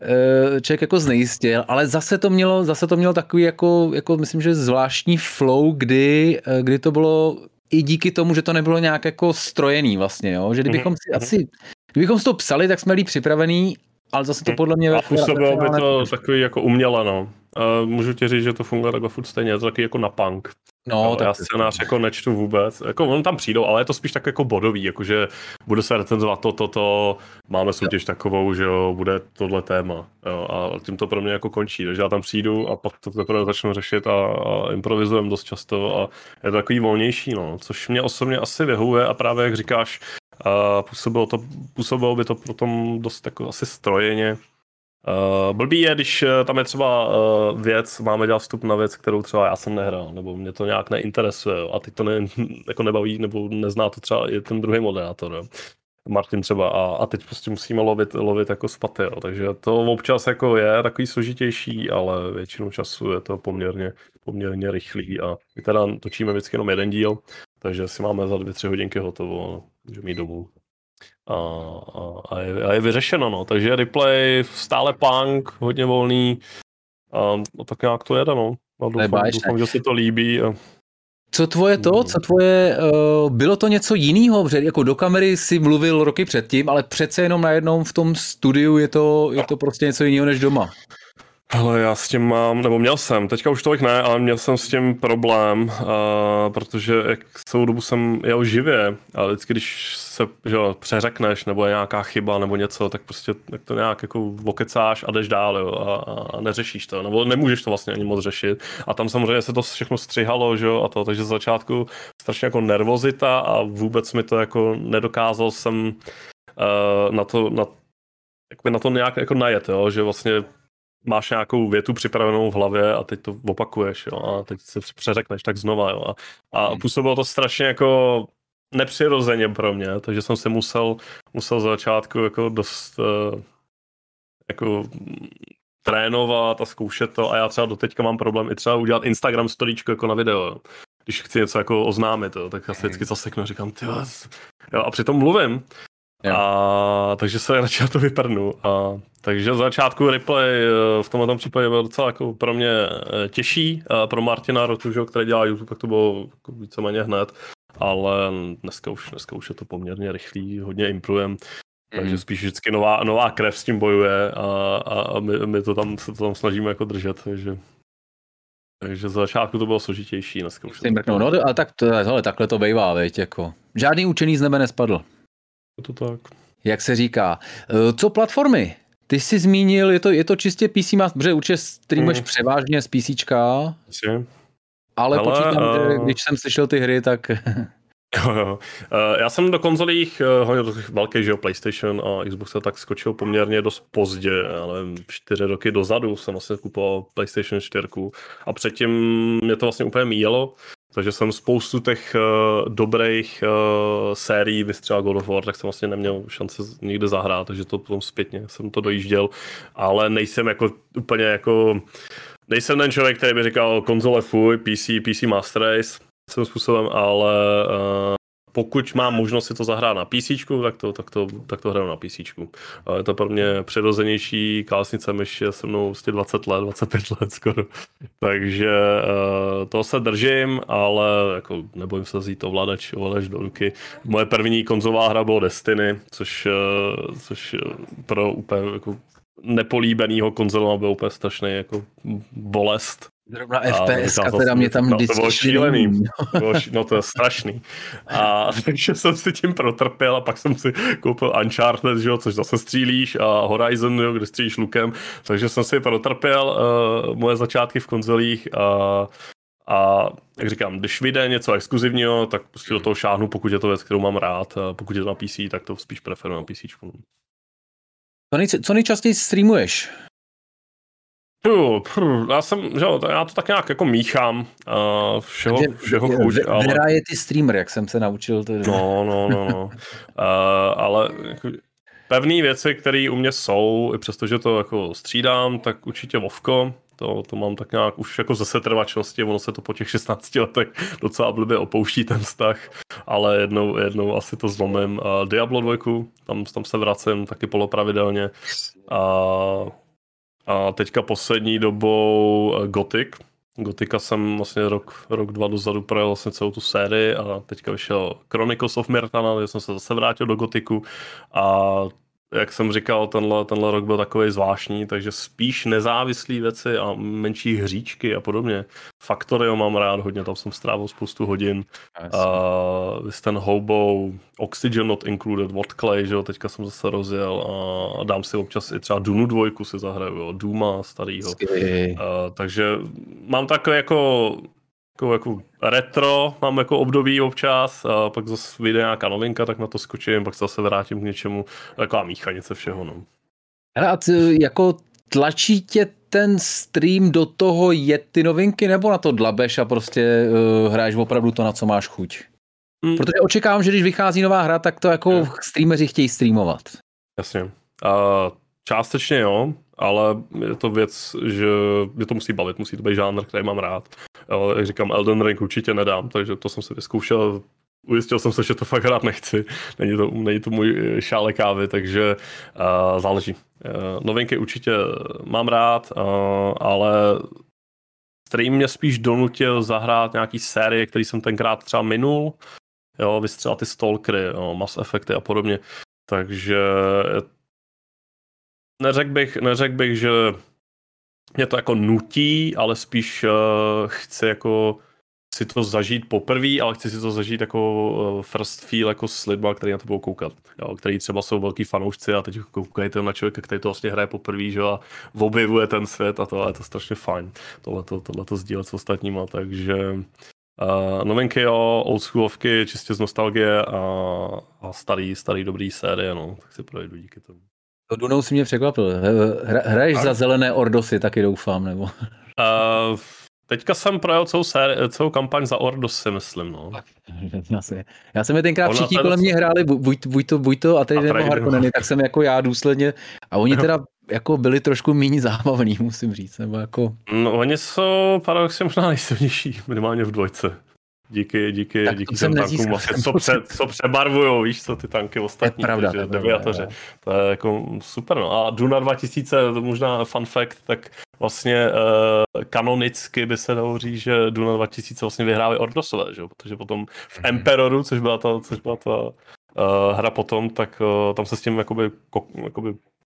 eh, člověk jako znejistil, ale zase to mělo, zase to mělo takový jako, jako myslím, že zvláštní flow, kdy, eh, kdy to bylo i díky tomu, že to nebylo nějak jako strojený vlastně, jo? že kdybychom si mm-hmm. asi Kdybychom si to psali, tak jsme líp připravený, ale zase to podle mě... A působilo by to takový jako uměle, no. Uh, můžu ti říct, že to funguje takhle furt stejně, je to taky jako na punk. No, no tak já scénář jako nečtu vůbec. Jako on tam přijdou, ale je to spíš tak jako bodový, jakože bude se recenzovat to, to, to, máme soutěž jo. takovou, že jo, bude tohle téma. Jo, a tím to pro mě jako končí, takže já tam přijdu a pak to teprve začnu řešit a, a improvizujem dost často a je to takový volnější, no, což mě osobně asi vyhovuje a právě jak říkáš, působilo, to, působilo by to potom dost jako asi strojeně, Uh, blbý je, když eh, tam je třeba uh, věc, máme dělat vstup na věc, kterou třeba já jsem nehrál, nebo mě to nějak neinteresuje, jo, a teď to ne, [laughs] jako nebaví, nebo nezná to třeba i ten druhý moderátor, jo. Martin třeba, a, a teď prostě musíme lovit, lovit jako spaty, jo. takže to občas jako je takový složitější, ale většinu času je to poměrně, poměrně rychlý a my teda točíme vždycky jenom jeden díl, takže si máme za dvě, tři hodinky hotovo, no, můžeme jít domů a, a, a, je, a je vyřešeno, no. Takže replay, stále punk, hodně volný, a, a tak nějak to jede, no. A doufám, doufám, že se to líbí. A... Co tvoje to, hmm. co tvoje, uh, bylo to něco jiného, jako do kamery si mluvil roky předtím, ale přece jenom najednou v tom studiu je to, je to prostě něco jiného než doma. Hele, já s tím mám, nebo měl jsem, teďka už tolik ne, ale měl jsem s tím problém, uh, protože jak celou dobu jsem jel živě a vždycky, když se že, přeřekneš nebo je nějaká chyba nebo něco, tak prostě tak to nějak jako okecáš a jdeš dál jo, a, a, neřešíš to, nebo nemůžeš to vlastně ani moc řešit. A tam samozřejmě se to všechno střihalo, že jo, a to, takže z začátku strašně jako nervozita a vůbec mi to jako nedokázal jsem uh, na to, na, jak na to nějak jako najet, jo, že vlastně máš nějakou větu připravenou v hlavě a teď to opakuješ, jo, a teď se přeřekneš tak znova, jo, a, a hmm. působilo to strašně jako nepřirozeně pro mě, takže jsem se musel, musel z začátku jako dost uh, jako trénovat a zkoušet to a já třeba do teďka mám problém i třeba udělat Instagram storíčko jako na video, jo. když chci něco jako oznámit, jo, tak já se vždycky zaseknu a říkám, ty jo, a přitom mluvím, Jo. A, takže se radši na to vyprnu. A, takže z začátku replay eh, v tomhle případě byl docela jako pro mě eh, těžší. A pro Martina Rotužo, který dělá YouTube, tak to bylo jako víceméně hned. Ale dneska už, dneska už je to poměrně rychlý, hodně imprujem. Mm. Takže spíš vždycky nová, nová krev s tím bojuje a, a, a my, my, to tam se to tam snažíme jako držet. Takže takže z začátku to bylo složitější, dneska už to... No, ale tak to, hele, takhle to bývá, veď, jako. Žádný učený z nebe nespadl. Je to tak. Jak se říká. E, co platformy? Ty jsi zmínil, je to, je to čistě PC Master, protože určitě streamuješ mm. převážně z PC. Ale, ale počítám, uh... když jsem slyšel ty hry, tak... [laughs] Jo, jo. Uh, já jsem do konzolích, uh, hodně do těch velkých, že jo, PlayStation a Xbox se tak skočil poměrně dost pozdě, ale čtyři roky dozadu jsem vlastně kupoval PlayStation 4 a předtím mě to vlastně úplně míjelo, takže jsem spoustu těch uh, dobrých uh, sérií vystřelal God of War, tak jsem vlastně neměl šance nikde zahrát, takže to potom zpětně jsem to dojížděl, ale nejsem jako úplně jako nejsem ten člověk, který by říkal konzole fuj, PC, PC Master Race, svým způsobem, ale uh, pokud mám možnost si to zahrát na PC, tak to, tak to, tak to hraju na PC. Je to pro mě přirozenější, klásnice myš je se mnou vlastně 20 let, 25 let skoro. Takže uh, to se držím, ale jako nebojím se vzít ovladač, ovladač do ruky. Moje první konzolová hra bylo Destiny, což, uh, což pro úplně jako nepolíbenýho konzoloma byl úplně strašný jako bolest. Zrovna FPS, a teda mě tam vždycky... No, to bylo šílený, to bylo ší, no to je strašný. A [laughs] takže jsem si tím protrpěl a pak jsem si koupil Uncharted, že jo, což zase střílíš a Horizon, jo, kde střílíš lukem, takže jsem si protrpěl uh, moje začátky v konzolích a a jak říkám, když vyjde něco exkluzivního, tak prostě do toho šáhnu, pokud je to věc, kterou mám rád. A pokud je to na PC, tak to spíš preferuji na PC. Co, nej, co nejčastěji streamuješ? Já jsem, že jo, já to tak nějak jako míchám uh, všeho, Takže všeho chuť. Ale... Vera je ty streamer, jak jsem se naučil. Tedy. No, no, no, no. uh, ale jako, pevné věci, které u mě jsou, i přesto, že to jako střídám, tak určitě Vovko, to, to mám tak nějak už jako ze setrvačnosti, ono se to po těch 16 letech docela blbě opouští ten vztah, ale jednou, jednou asi to zlomím. Uh, Diablo 2, tam, tam se vracím taky polopravidelně. A a teďka poslední dobou eh, Gothic. Gotika jsem vlastně rok, rok dva dozadu projel vlastně celou tu sérii a teďka vyšel Chronicles of Mirtana, kde jsem se zase vrátil do Gotiku a jak jsem říkal, tenhle, tenhle rok byl takový zvláštní, takže spíš nezávislé věci a menší hříčky a podobně. Factorio mám rád hodně, tam jsem strávil spoustu hodin. Uh, ten Hobo, Oxygen Not Included, What Clay, že jo, teďka jsem zase rozjel a dám si občas i třeba Dunu dvojku si zahraju, jo, Duma starýho. Uh, takže mám takové jako jako, jako retro, mám jako období občas, a pak zase vyjde nějaká novinka, tak na to skočím, pak se zase vrátím k něčemu, taková míchanice všeho. No. Hele, a ty, jako tlačí tě ten stream do toho jet ty novinky, nebo na to dlabeš a prostě uh, hraješ opravdu to, na co máš chuť? Mm. Protože očekávám, že když vychází nová hra, tak to jako je. streameři chtějí streamovat. Jasně. Uh, částečně jo, ale je to věc, že mě to musí bavit, musí to být žánr, který mám rád. Ale jak říkám, Elden Ring určitě nedám, takže to jsem si vyzkoušel, ujistil jsem se, že to [laughs] fakt hrát nechci. Není to, není to můj šále kávy, takže uh, záleží. Uh, novinky určitě mám rád, uh, ale stream mě spíš donutil zahrát nějaký série, který jsem tenkrát třeba minul. Jo, vystřelat ty Stalkery, jo, Mass Effecty a podobně. Takže neřekl bych, neřek bych, že mě to jako nutí, ale spíš uh, chci jako si to zažít poprvé, ale chci si to zažít jako uh, first feel jako s lidma, který na to budou koukat. Jo, který třeba jsou velký fanoušci a teď koukají na člověka, který to vlastně hraje poprvé, že a objevuje ten svět a to, je to strašně fajn. Tohle to sdílet s ostatníma, takže uh, novinky jo, oldschoolovky, čistě z nostalgie a, a starý, starý dobrý série, no, tak si projdu díky tomu. To Dunou si mě překvapil. Hra, hraješ za zelené Ordosy, taky doufám, nebo? Uh, teďka jsem projel celou, séri, celou kampaň za Ordosy, myslím, no. [laughs] Já jsem je tenkrát Ona všichni kolem mě hráli, buď, buď, to, buď to a teď nebo Harkonneny, tak jsem jako já důsledně, a oni teda [laughs] jako byli trošku méně zábavní, musím říct, nebo jako... No, oni jsou paradoxně možná nejsilnější, minimálně v dvojce. Díky, díky, tak díky těm tankům, vlastně, co, pře, co přebarvujou, víš co, ty tanky ostatní, je pravda, takže, to, je to je jako super, no. A Duna 2000, to možná fun fact, tak vlastně uh, kanonicky by se dalo říct, že Duna 2000 vlastně vyhráli Ordosové, že jo? protože potom v mm-hmm. Emperoru, což byla ta, což byla ta uh, hra potom, tak uh, tam se s tím jakoby, jakoby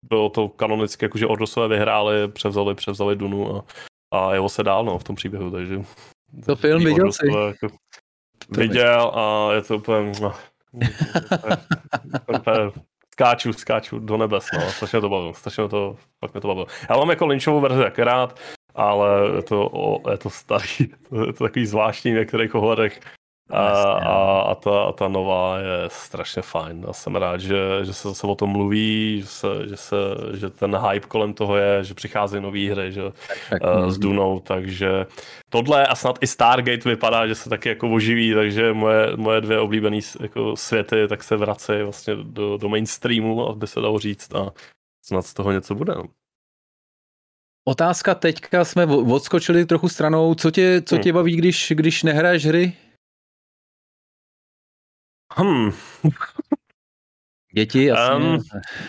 bylo to kanonicky, jakože Ordosové vyhráli, převzali, převzali Dunu a, a jelo se dál no, v tom příběhu, takže to film viděl jsi? Jako, viděl a je to úplně... No, skáču, skáču do nebes, no, strašně to bavilo, strašně to, fakt mě to bavilo. Já mám jako Lynchovou verzi jak rád, ale je to, o, je to starý, [laughs] je to takový zvláštní v některých ohledech. A, a, a, ta, a ta nová je strašně fajn. Já jsem rád, že, že se zase o tom mluví, že, se, že, se, že ten hype kolem toho je, že přichází nové hry že, uh, s Dunou, takže tohle a snad i Stargate vypadá, že se taky jako oživí, takže moje, moje dvě oblíbené jako světy tak se vrací vlastně do, do mainstreamu, aby se dalo říct a snad z toho něco bude. No. Otázka teďka jsme odskočili trochu stranou. Co tě, co hmm. tě baví, když, když nehraješ hry? Hmm. Děti, jasně. Um,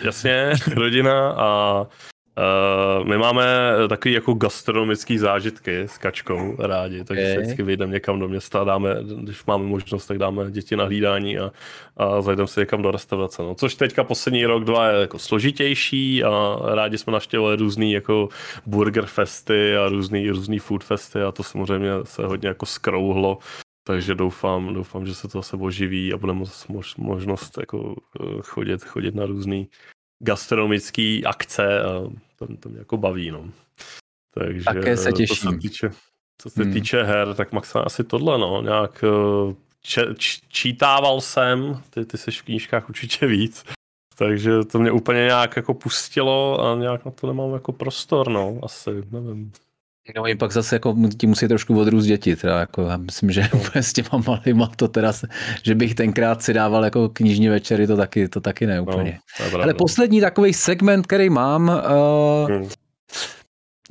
jasně, [laughs] rodina a uh, my máme takový jako gastronomický zážitky s kačkou rádi, takže okay. se vždycky vyjdeme někam do města, dáme, když máme možnost, tak dáme děti na hlídání a, a zajdeme si někam do restaurace. No. Což teďka poslední rok, dva je jako složitější a rádi jsme naštěvovali různý jako burger festy a různý, různý food festy a to samozřejmě se hodně jako skrouhlo takže doufám, doufám, že se to zase oživí a bude mož, možnost jako eh, chodit, chodit na různé gastronomické akce a to, to mě jako baví. No. Takže Také se těším. Co se týče, co se hmm. týče her, tak maximálně asi tohle, no, nějak eh, če, č, čítával jsem, ty, ty jsi v knížkách určitě víc, takže to mě úplně nějak jako pustilo a nějak na to nemám jako prostor, no, asi, nevím. No i pak zase jako ti musí trošku odrůst děti, teda jako já myslím, že [laughs] úplně s těma malýma to teda, že bych tenkrát si dával jako knižní večery, to taky, to taky ne no, úplně. No, Ale poslední takový segment, který mám, uh, hmm.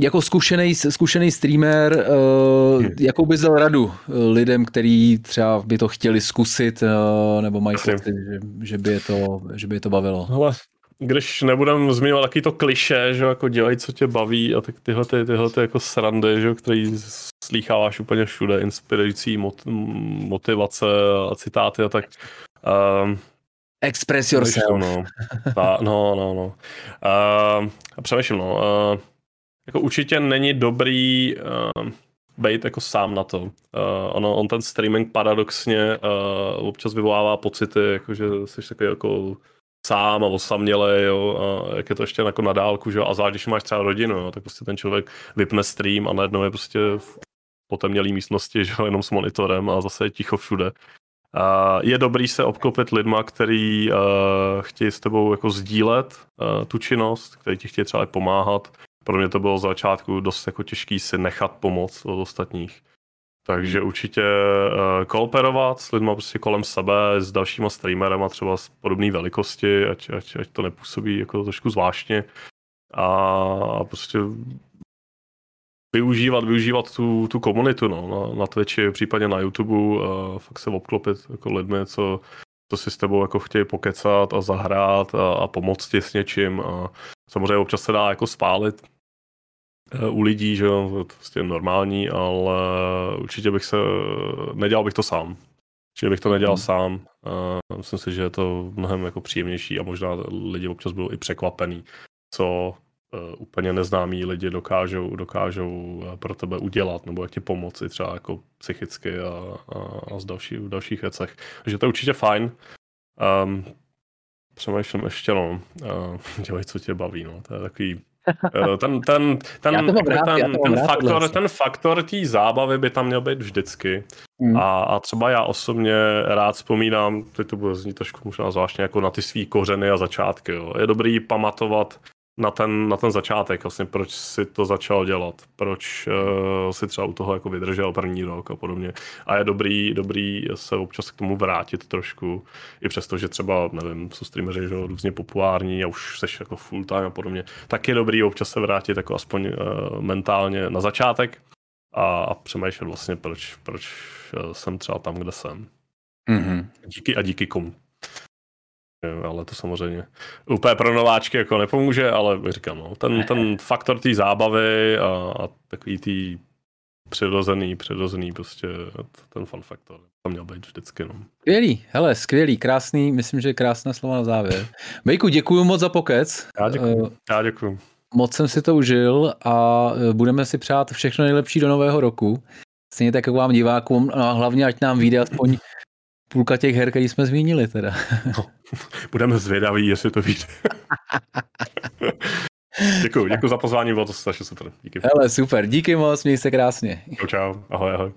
jako zkušený, zkušený streamer, uh, hmm. jakou bys dal radu lidem, kteří třeba by to chtěli zkusit, uh, nebo mají pocit, že, že, by je to, že by je to bavilo? Hele, když nebudem zmiňovat taky to kliše, že jako dělej, co tě baví a tak tyhle, ty, tyhle ty jako srandy, že který slýcháváš úplně všude, inspirující mot, motivace a citáty a tak. Um, Express yourself. No, Ta, no, no, no. Uh, přemýšlím, no. Uh, jako určitě není dobrý uh, být jako sám na to. Uh, ono, on ten streaming paradoxně uh, občas vyvolává pocity, jako že jsi takový jako sám a osamělej, jo, a jak je to ještě jako na dálku, že a zvlášť, když máš třeba rodinu, jo, tak prostě ten člověk vypne stream a najednou je prostě v potemnělý místnosti, že jenom s monitorem a zase je ticho všude. Uh, je dobrý se obklopit lidma, který uh, chtějí s tebou jako sdílet uh, tu činnost, který ti chtějí třeba pomáhat. Pro mě to bylo za začátku dost jako těžký si nechat pomoc od ostatních. Takže určitě uh, kooperovat s lidmi prostě kolem sebe, s dalšíma streamerama třeba z podobné velikosti, ať, ať, ať to nepůsobí jako trošku zvláštně. A prostě využívat, využívat tu, tu komunitu no, na, na Twitchi, případně na YouTube, uh, fakt se obklopit jako lidmi, co, co si s tebou jako chtějí pokecat a zahrát a, a pomoct ti s něčím. A samozřejmě občas se dá jako spálit u lidí, že jo, to je prostě normální, ale určitě bych se, nedělal bych to sám. Určitě bych to nedělal hmm. sám. Uh, myslím si, že je to mnohem jako příjemnější a možná lidi občas budou i překvapený, co uh, úplně neznámí lidi dokážou, dokážou eh, pro tebe udělat, nebo jak ti pomoci třeba jako psychicky a, a, a z další, v dalších věcech. Takže to je určitě fajn. Um, přemýšlím ještě, no, uh, [laughs] dělej, co tě baví, no, to je takový ten, ten, ten, rád, ten, ten, faktor, ten faktor té zábavy by tam měl být vždycky. Hmm. A, a třeba já osobně rád vzpomínám, teď to bude znít trošku možná zvláštně, jako na ty svý kořeny a začátky. Jo. Je dobrý pamatovat na ten, na ten začátek, vlastně proč si to začal dělat, proč uh, si třeba u toho jako vydržel první rok a podobně. A je dobrý, dobrý se občas k tomu vrátit trošku, i přesto, že třeba, nevím, jsou streameři že různě populární a už seš jako full time a podobně, tak je dobrý občas se vrátit jako aspoň uh, mentálně na začátek a, a přemýšlet vlastně, proč, proč uh, jsem třeba tam, kde jsem. Mm-hmm. Díky a díky komu ale to samozřejmě úplně pro nováčky jako nepomůže, ale říkám, no, ten, ten faktor té zábavy a, a takový tý přirozený, přirozený prostě ten fun faktor. To měl být vždycky, no. Skvělý, hele, skvělý, krásný, myslím, že krásné slova na závěr. Bejku, děkuji moc za pokec. Já děkuji, uh, já děkuji. Moc jsem si to užil a eh, budeme si přát všechno nejlepší do nového roku. Stejně tak jako vám divákům, no a hlavně ať nám vyjde aspoň půlka těch her, který jsme zmínili teda. [laughs] No, budeme zvědaví, jestli to víte. [laughs] děkuji, děkuji za pozvání, bylo to strašně super. Díky. Hele, super, díky moc, měj se krásně. Čau, čau, ahoj, ahoj.